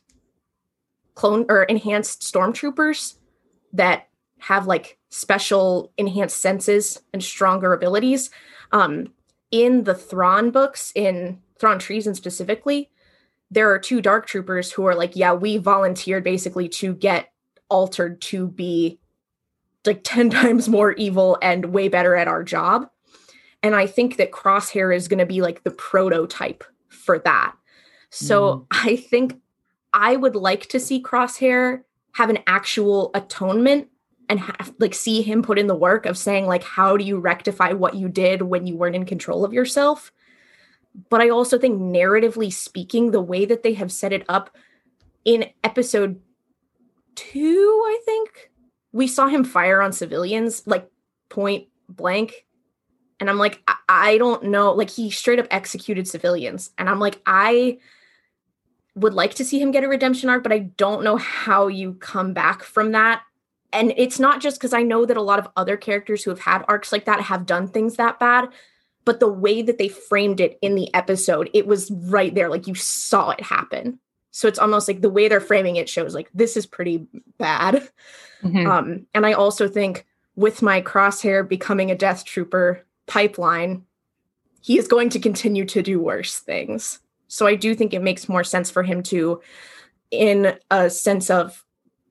clone or enhanced stormtroopers that have like special enhanced senses and stronger abilities. Um, in the Thrawn books, in Thrawn Treason specifically, there are two dark troopers who are like, yeah, we volunteered basically to get altered to be like 10 times more evil and way better at our job. And I think that Crosshair is going to be like the prototype for that. So hmm. I think I would like to see Crosshair have an actual atonement and have, like see him put in the work of saying like how do you rectify what you did when you weren't in control of yourself. But I also think narratively speaking the way that they have set it up in episode 2 I think we saw him fire on civilians like point blank and I'm like I, I don't know like he straight up executed civilians and I'm like I would like to see him get a redemption arc, but I don't know how you come back from that. And it's not just because I know that a lot of other characters who have had arcs like that have done things that bad, but the way that they framed it in the episode, it was right there. Like you saw it happen. So it's almost like the way they're framing it shows like this is pretty bad. Mhm. Um, and I also think with my crosshair becoming a death trooper pipeline, he is going to continue to do worse things. So I do think it makes more sense for him to, in a sense of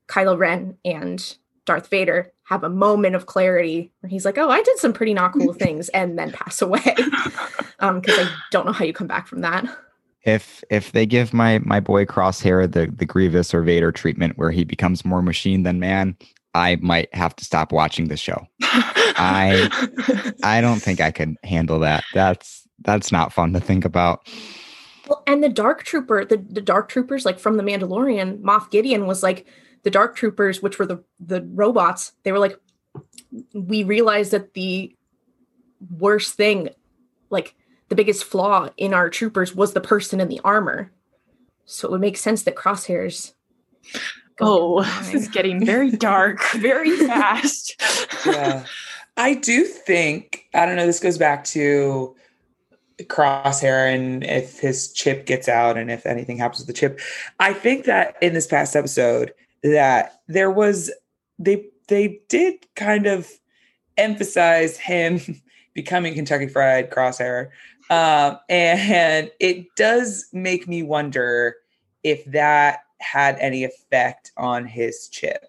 Kylo Ren and Darth Vader, have a moment of clarity where he's like, "Oh, I did some pretty not cool things," and then pass away. Um, because I don't know how you come back from that. If if they give my my boy Crosshair the the Grievous or Vader treatment where he becomes more machine than man, I might have to stop watching the show. I- I don't think I could handle that. That's that's not fun to think about. Well, and the Dark Trooper, the, the Dark Troopers, like from the Mandalorian, Moff Gideon was like the Dark Troopers, which were the the robots. They were like, we realized that the worst thing, like the biggest flaw in our troopers, was the person in the armor. So it would make sense that Crosshairs. oh, this is getting very dark, very fast. yeah. I do think, I don't know, this goes back to Crosshair and if his chip gets out and if anything happens with the chip. I think that in this past episode that there was they they did kind of emphasize him becoming Kentucky Fried Crosshair. Um, and it does make me wonder if that had any effect on his chip.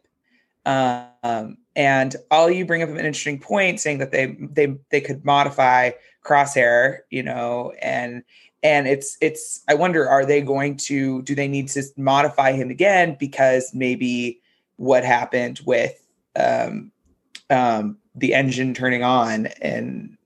Um, and Ollie you bring up an interesting point saying that they they they could modify crosshair you know and and it's it's i wonder are they going to do they need to modify him again because maybe what happened with um um the engine turning on and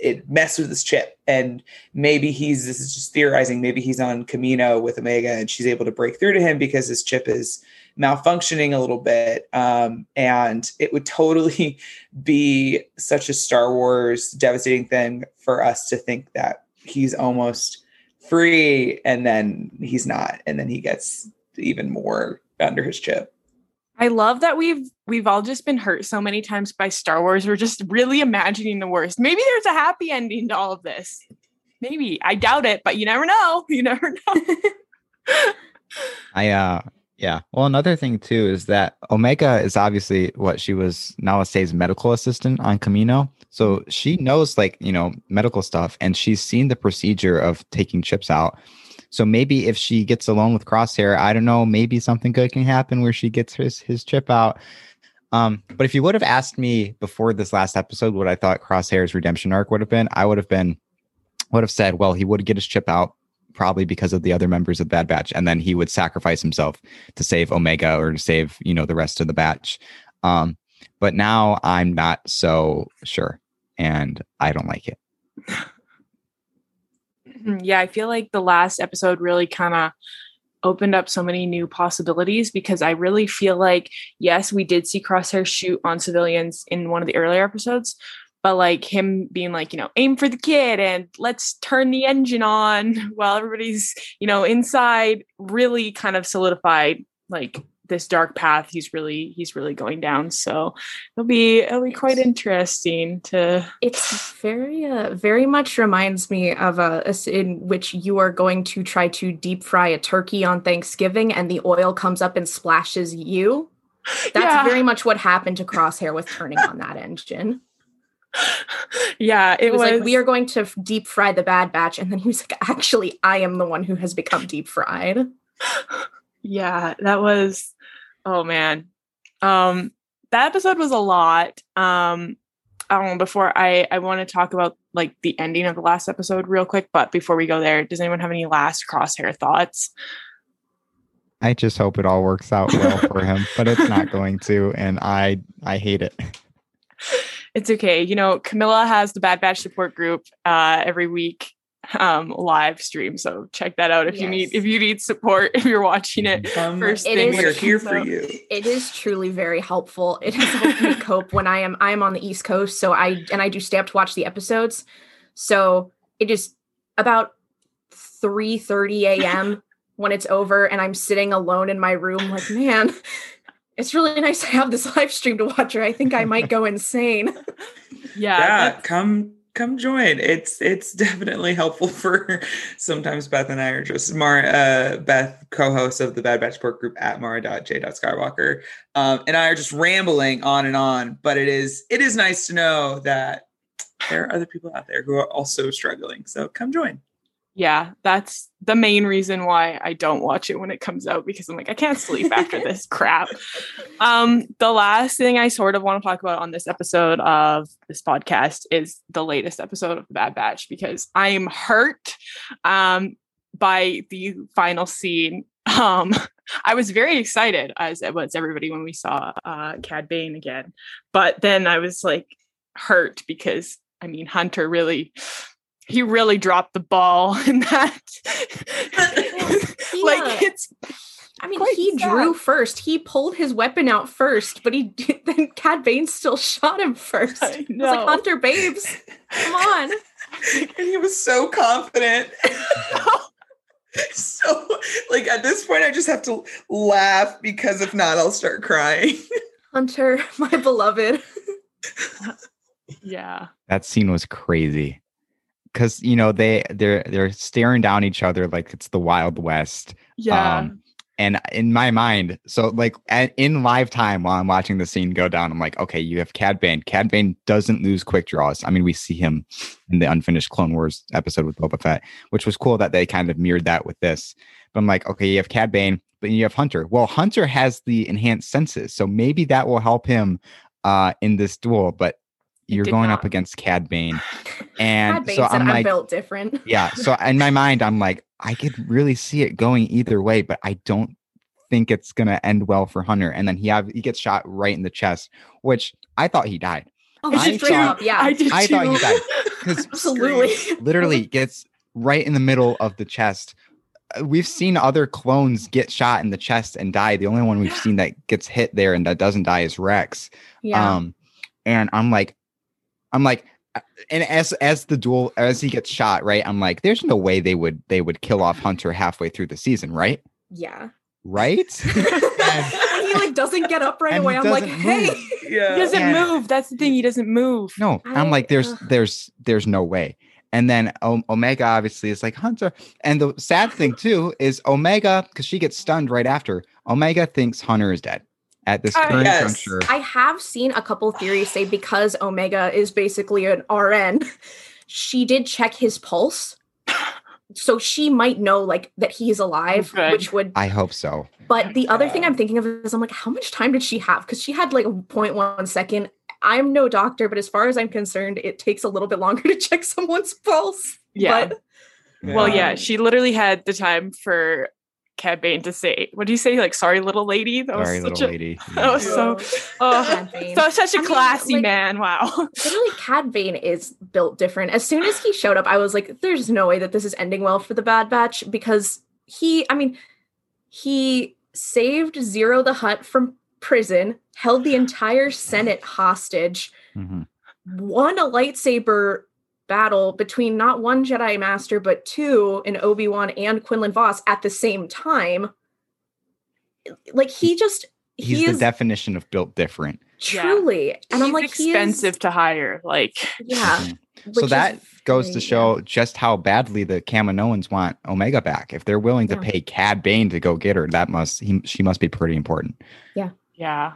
it messed with his chip? And maybe he's this is just theorizing maybe he's on camino with omega and she's able to break through to him because his chip is malfunctioning a little bit. Um, and it would totally be such a star wars devastating thing for us to think that he's almost free and then he's not and then he gets even more under his chip I love that we've we've all just been hurt so many times by Star Wars. We're just really imagining the worst. Maybe there's a happy ending to all of this. Maybe. I doubt it, but you never know. You never know. I uh yeah. Well, another thing too is that Omega is obviously what she was Nala Se's medical assistant on Camino. So she knows like, you know, medical stuff and she's seen the procedure of taking chips out. So maybe if she gets alone with Crosshair, I don't know, maybe something good can happen where she gets his his chip out. Um, but if you would have asked me before this last episode what I thought Crosshair's redemption arc would have been, I would have been would have said, well, he would get his chip out probably because of the other members of Bad Batch, and then he would sacrifice himself to save Omega or to save you know the rest of the batch. Um, but now I'm not so sure, and I don't like it. Mhm. Yeah, I feel like the last episode really kind of opened up so many new possibilities because I really feel like, yes, we did see Crosshair shoot on civilians in one of the earlier episodes, but like him being like, you know, aim for the kid and let's turn the engine on while everybody's, you know, inside really kind of solidified like this dark path he's really he's really going down so it'll be it'll be quite interesting to It's very, uh, very much reminds me of a, a in which you are going to try to deep fry a turkey on Thanksgiving, and the oil comes up and splashes you. That's Yeah. very much what happened to Crosshair with turning on that engine. Yeah It it was, was, like, "We are going to deep fry the Bad Batch," and then he was like, "Actually, I am the one who has become deep fried." yeah that was oh man um that episode was a lot um i don't know before i i want to talk about like the ending of the last episode real quick but before we go there does anyone have any last crosshair thoughts I just hope it all works out well for him, but it's not going to, and I I hate it. it's okay you know camila has the bad batch support group uh every week um live stream so check that out if you need if you need support if you're watching it Come, First It thing is- we are here for you. It is truly very helpful. It has helped me cope when I am I am on the East Coast, so I and I do stay up to watch the episodes. So it is about 3 30 a.m. when it's over, and I'm sitting alone in my room, like, man, it's really nice to have this live stream to watch, or I think I might go insane. yeah, yeah come come join. It's it's definitely helpful for sometimes beth and i are just mar uh beth co-host of the bad batch support group at mara.j.skywalker um and i are just rambling on and on but it is it is nice to know that there are other people out there who are also struggling. So come join yeah, that's the main reason why I don't watch it when it comes out because I'm like, I can't sleep after this crap. Um, the last thing I sort of want to talk about on this episode of this podcast is the latest episode of The Bad Batch because I am hurt um, by the final scene. Um, I was very excited, as it was everybody when we saw uh, Cad Bane again, but then I was like hurt because I mean Hunter really he really dropped the ball in that. He, like it's I mean, Quite he sad. drew first. He pulled his weapon out first, but he then Cad Bane still shot him first. I I was like, Hunter, babes, come on. and he was so confident so like at this point i just have to laugh because if not i'll start crying Hunter, my beloved. yeah. That scene was crazy. Cause you know, they they're they're staring down each other like it's the Wild West. Yeah. Um, and in my mind, so like at, in live time while I'm watching the scene go down, I'm like, okay, you have Cad Bane. Cad Bane doesn't lose quick draws. I mean, we see him in the unfinished Clone Wars episode with Boba Fett, which was cool that they kind of mirrored that with this. But I'm like, okay, you have Cad Bane, but you have Hunter. Well, Hunter has the enhanced senses, so maybe that will help him uh in this duel. But you're did going not. up against Cad Bane, Cad and Bane so said, I'm I'm like, built different. yeah. So in my mind, I'm like, I could really see it going either way, but I don't think it's gonna end well for Hunter. And then he have he gets shot right in the chest, which I thought he died. Oh, I straight thought- up, yeah. I did I thought he too. died because Absolutely. literally gets right in the middle of the chest. Uh, We've seen other clones get shot in the chest and die. The only one we've seen that gets hit there and that doesn't die is Rex. Yeah. Um, and I'm like, I'm like, uh, and as as the duel as he gets shot, right? I'm like, there's no way they would they would kill off Hunter halfway through the season, right? yeah. Right? when he like doesn't get up right away, I'm like, doesn't hey. yeah He doesn't And- move. That's the thing. He doesn't move. no, I'm like, there's ugh. there's there's no way. And then o- Omega obviously is like Hunter. And the sad thing too is Omega, because she gets stunned right after. Omega thinks Hunter is dead at this Uh, current yes. juncture. I have seen a couple theories say because Omega is basically an RN, she did check his pulse. So she might know like that he's alive, Good. which would I hope so. but the other thing I'm thinking of is I'm like, how much time did she have? Because she had like a 0.1 second. I'm no doctor, but as far as I'm concerned, it takes a little bit longer to check someone's pulse. Yeah. But Well, yeah, she literally had the time for Cad Bane to say. What do you say? Like, sorry, little lady. That Sorry, was little a, lady. That was so. Oh, Cad Bane. so such a I mean, classy like- man. Wow. Literally, Cad Bane is built different. As soon as he showed up, I was like, there's no way that this is ending well for the Bad Batch because he, I mean, he saved Ziro the Hutt from prison, held the entire Senate hostage, Mhm. won a lightsaber battle between not one Jedi Master, but two in Obi Wan and Quinlan Vos at the same time. Like, he just, He's he the definition of built different. Yeah. truly. And I'm He's like, he is- expensive to hire. Like, yeah. So which that goes to very- show just how badly the Kaminoans want Omega back. If they're willing to Yeah. pay Cad Bane to go get her, that must he, she must be pretty important. yeah, yeah,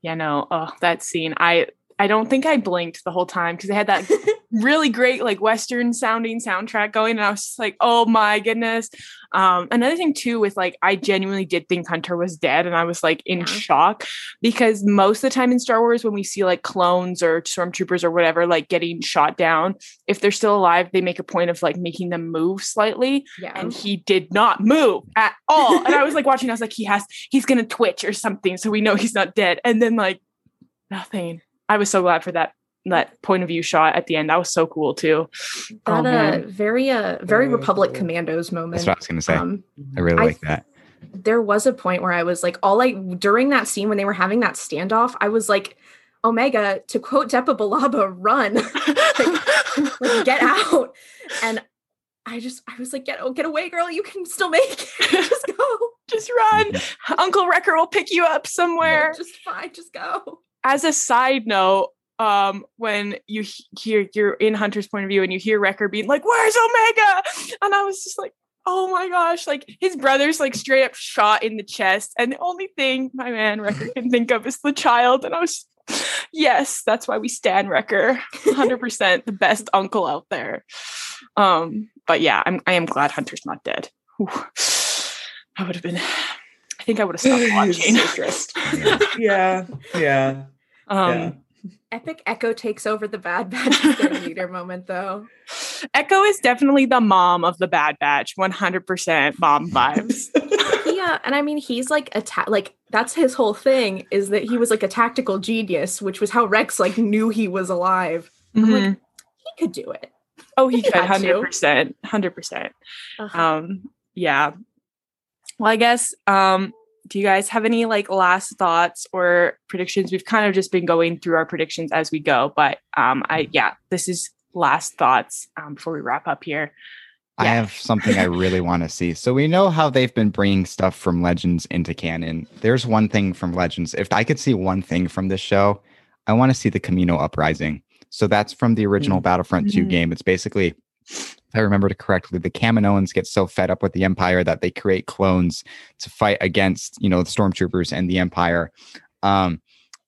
Yeah. no. Oh, that scene. I I don't think I blinked the whole time because they had that really great like western sounding soundtrack going and i was just like oh my goodness um another thing too with like i genuinely did think hunter was dead and i was like in Yeah. shock because most of the time in star wars when we see like clones or stormtroopers or whatever like getting shot down if they're still alive they make a point of like making them move slightly yeah. and he did not move at all and i was like watching i was like he has he's gonna twitch or something so we know he's not dead and then like nothing i was so glad for that that point of view shot at the end that was so cool too that Oh, uh man. very uh very Very Republic cool. Commandos moment. That's what I was gonna say. Um, I really I like that. there was a point where I was like, all I during that scene when they were having that standoff, I was like, Omega, to quote Depa Billaba, run, like get out. And I just I was like, get oh, get away, girl. You can still make it. Just go. just run uncle wrecker will pick you up somewhere Just fine, just go. as a side note um when you he- hear you're in hunter's point of view and you hear wrecker being like where's omega? And i was just like oh my gosh like his brother's like straight up shot in the chest. And the only thing my man wrecker can think of is the child. And i was yes that's why we stand wrecker. 100% the best uncle out there. Um but yeah i'm i am glad hunter's not dead. Whew. i would have been i think i would have stopped watching. so yeah, yeah, um yeah. Epic Echo takes over the Bad Batch leader moment, though. Echo is definitely the mom of the Bad Batch, 100% mom vibes. Yeah, and I mean he's like a ta- like that's his whole thing is that he was like a tactical genius, which was how Rex like knew he was alive. I'm like, he could do it. oh, he he could, had to. 100%. 100%. Ugh. Um, yeah. Well, I guess, um, do you guys have any like last thoughts or predictions? We've kind of just been going through our predictions as we go, but um, I, yeah, this is last thoughts um, before we wrap up here. I have something I really want to see. So we know how they've been bringing stuff from Legends into canon. There's one thing from Legends. If I could see one thing from this show, I want to see the Camino uprising. So that's from the original Battlefront 2 Mhm. game. It's basically, if I remember correctly, the Kaminoans get so fed up with the Empire that they create clones to fight against, you know, the stormtroopers and the Empire. Um,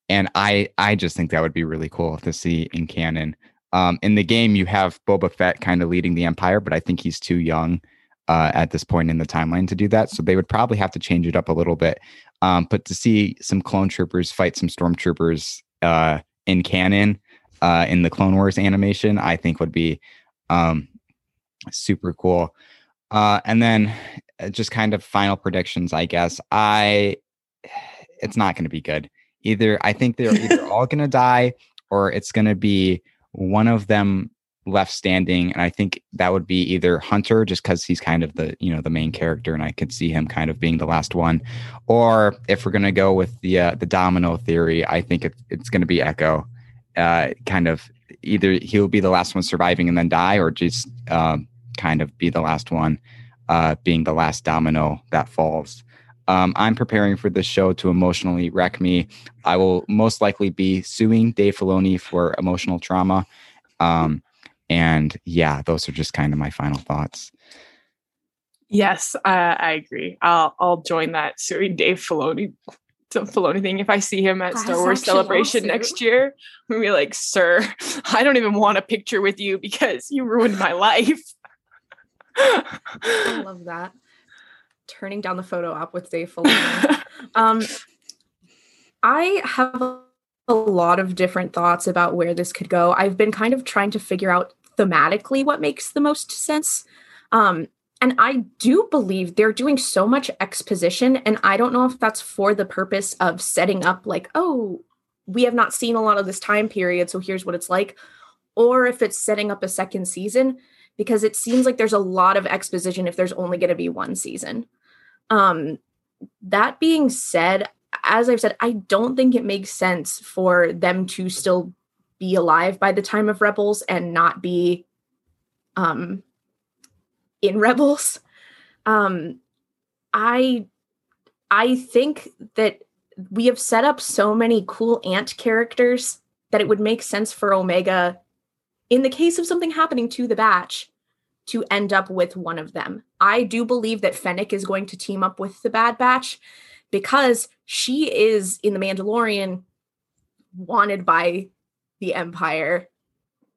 and I, I just think that would be really cool to see in canon. Um, in the game, you have Boba Fett kind of leading the Empire, but I think he's too young uh, at this point in the timeline to do that. So they would probably have to change it up a little bit. Um, but to see some clone troopers fight some stormtroopers uh, in canon uh, in the Clone Wars animation, I think would be um, super cool. Uh, and then uh, just kind of final predictions, I guess. I it's not going to be good. Either I think they're either all going to die or it's going to be one of them left standing and i think that would be either hunter just because he's kind of the you know the main character and i could see him kind of being the last one or if we're going to go with the uh, the domino theory i think it, it's going to be echo uh kind of either he'll be the last one surviving and then die or just um kind of be the last one uh being the last domino that falls um, I'm preparing for this show to emotionally wreck me. I will most likely be suing Dave Filoni for emotional trauma. Um, and yeah, those are just kind of my final thoughts. Yes, I, I agree. I'll I'll join that suing Dave Filoni to Filoni thing. If I see him at Class Star Wars Celebration lawsuit. next year, I'm gonna be like, sir, I don't even want a picture with you because you ruined my life. I love that. Turning down the photo op with Dave Filoni. um, I have a, a lot of different thoughts about where this could go. I've been kind of trying to figure out thematically what makes the most sense. Um, and I do believe they're doing so much exposition. And I don't know if that's for the purpose of setting up, like, oh, we have not seen a lot of this time period. So here's what it's like. Or if it's setting up a second season, because it seems like there's a lot of exposition if there's only going to be one season. Um, that being said, as I've said, I don't think it makes sense for them to still be alive by the time of Rebels and not be um in Rebels. Um I I think that we have set up so many cool ant characters that it would make sense for Omega in the case of something happening to the batch to end up with one of them. I do believe that Fennec is going to team up with the Bad Batch because she is in the Mandalorian wanted by the Empire.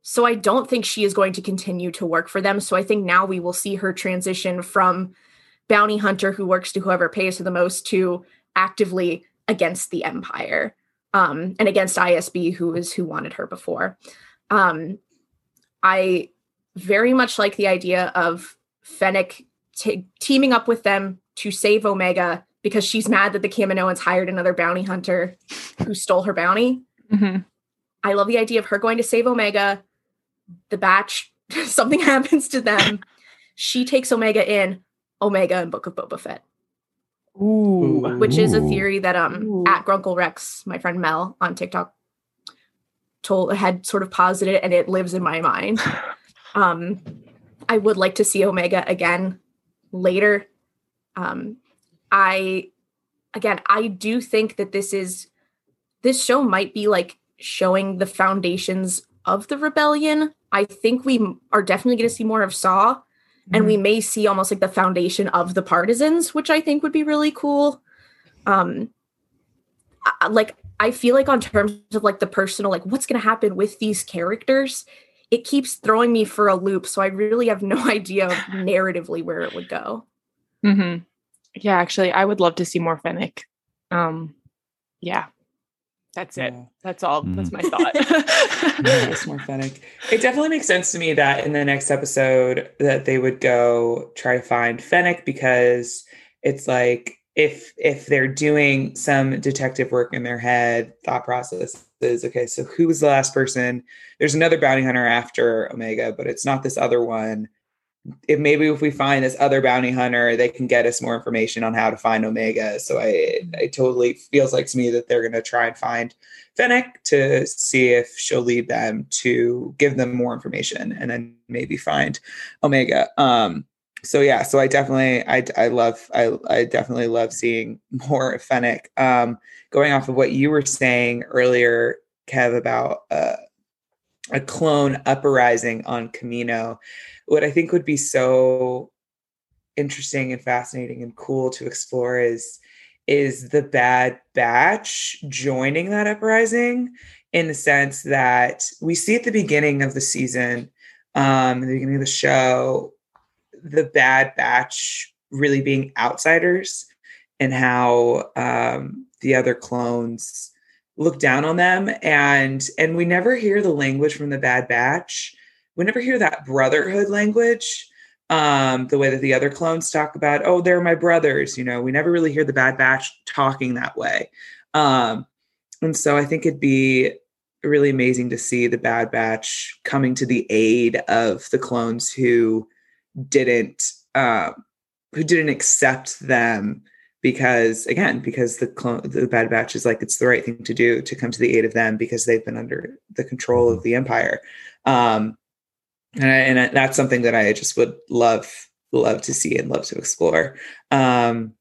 So I don't think she is going to continue to work for them. So I think now we will see her transition from bounty hunter who works to whoever pays her the most to actively against the Empire um, and against ISB, who is who wanted her before. Um, I very much like the idea of Fennec t- teaming up with them to save Omega because she's mad that the Kaminoans hired another bounty hunter who stole her bounty. Mm-hmm. I love the idea of her going to save Omega. The batch, something happens to them. She takes Omega in, Omega and Book of Boba Fett. Ooh. Which is a theory that um Ooh. at Grunkle Rex, my friend Mel on TikTok told had sort of posited and it lives in my mind. Um I would like to see Omega again later. Um I again, I do think that this is this show might be like showing the foundations of the rebellion. I think we are definitely going to see more of Saw and mm-hmm. we may see almost like the foundation of the partisans which i think would be really cool um I, like i feel like on terms of like the personal like what's going to happen with these characters it keeps throwing me for a loop so i really have no idea narratively where it would go mm-hmm. yeah actually i would love to see more fennec um yeah that's it. Yeah. That's all. Mm. That's my thought. it's more Fennec. It definitely makes sense to me that in the next episode that they would go try to find Fennec because it's like if if they're doing some detective work in their head, thought process is okay. So who was the last person? There's another bounty hunter after Omega, but it's not this other one if maybe if we find this other bounty hunter, they can get us more information on how to find Omega. So I, I totally feels like to me that they're going to try and find Fennec to see if she'll lead them to give them more information, and then maybe find Omega. Um, so yeah, so I definitely, I, I love, I, I definitely love seeing more Fennec. Um, going off of what you were saying earlier, Kev, about uh, a clone uprising on camino what I think would be so interesting and fascinating and cool to explore is is the bad batch joining that uprising in the sense that we see at the beginning of the season um the beginning of the show the bad batch really being outsiders and how um the other clones look down on them and and we never hear the language from the bad batch we never hear that brotherhood language um, the way that the other clones talk about, oh, they're my brothers. You know, we never really hear the Bad Batch talking that way. Um, and so I think it'd be really amazing to see the Bad Batch coming to the aid of the clones who didn't uh, who didn't accept them because again because the clone the bad batch is like it's the right thing to do to come to the aid of them because they've been under the control of the empire um, and, I, and that's something that I just would love love to see and love to explore. Um,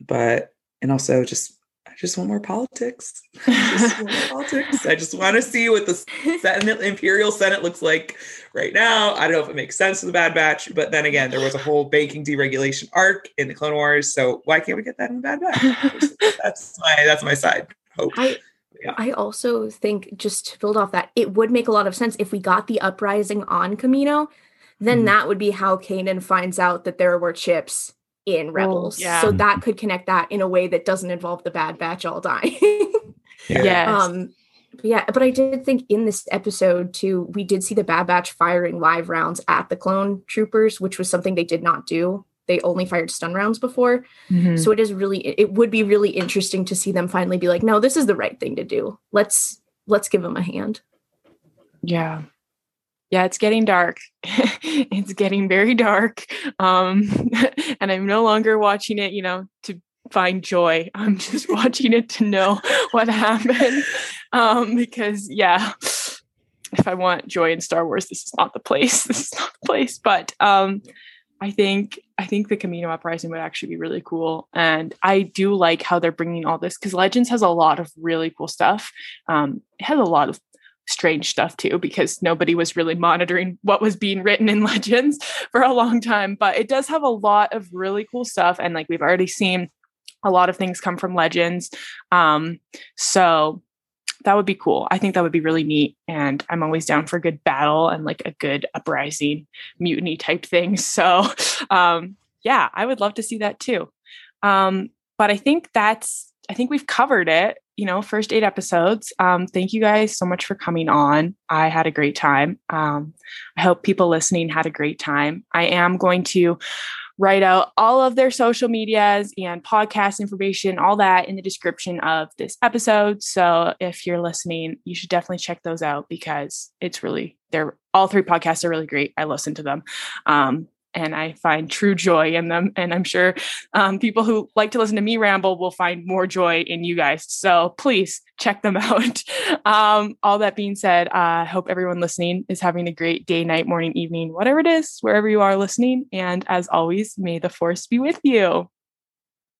but and also just I just want more politics. I just want more politics. I just want to see what the Senate, Imperial Senate looks like right now. I don't know if it makes sense to the Bad Batch, but then again, there was a whole banking deregulation arc in the Clone Wars, so why can't we get that in the Bad Batch? that's my that's my side hope. I, yeah. I also think just to build off that, it would make a lot of sense if we got the uprising on Camino, then mm-hmm. that would be how Kanan finds out that there were chips in Rebels. yeah. So that could connect that in a way that doesn't involve the Bad Batch all dying. yeah. Yes. Um, yeah, but I did think in this episode too, we did see the Bad Batch firing live rounds at the clone troopers, which was something they did not do. They only fired stun rounds before. Mm-hmm. So it is really it would be really interesting to see them finally be like, no, this is the right thing to do. Let's let's give them a hand. Yeah. Yeah, it's getting dark. it's getting very dark. Um and I'm no longer watching it, you know, to find joy. I'm just watching it to know what happened. Um, because yeah, if I want joy in Star Wars, this is not the place. This is not the place. But um, I think I think the Camino uprising would actually be really cool, and I do like how they're bringing all this because Legends has a lot of really cool stuff. Um, it has a lot of strange stuff too because nobody was really monitoring what was being written in Legends for a long time. But it does have a lot of really cool stuff, and like we've already seen a lot of things come from legends. Um, so that would be cool. I think that would be really neat. And I'm always down for a good battle and like a good uprising mutiny type thing. So um, yeah, I would love to see that too. Um, but I think that's, I think we've covered it, you know, first eight episodes. Um, thank you guys so much for coming on. I had a great time. Um, I hope people listening had a great time. I am going to write out all of their social medias and podcast information, all that in the description of this episode. So if you're listening, you should definitely check those out because it's really, they're all three podcasts are really great. I listen to them. Um, and I find true joy in them. And I'm sure um, people who like to listen to me ramble will find more joy in you guys. So please check them out. Um, all that being said, I uh, hope everyone listening is having a great day, night, morning, evening, whatever it is, wherever you are listening. And as always, may the force be with you.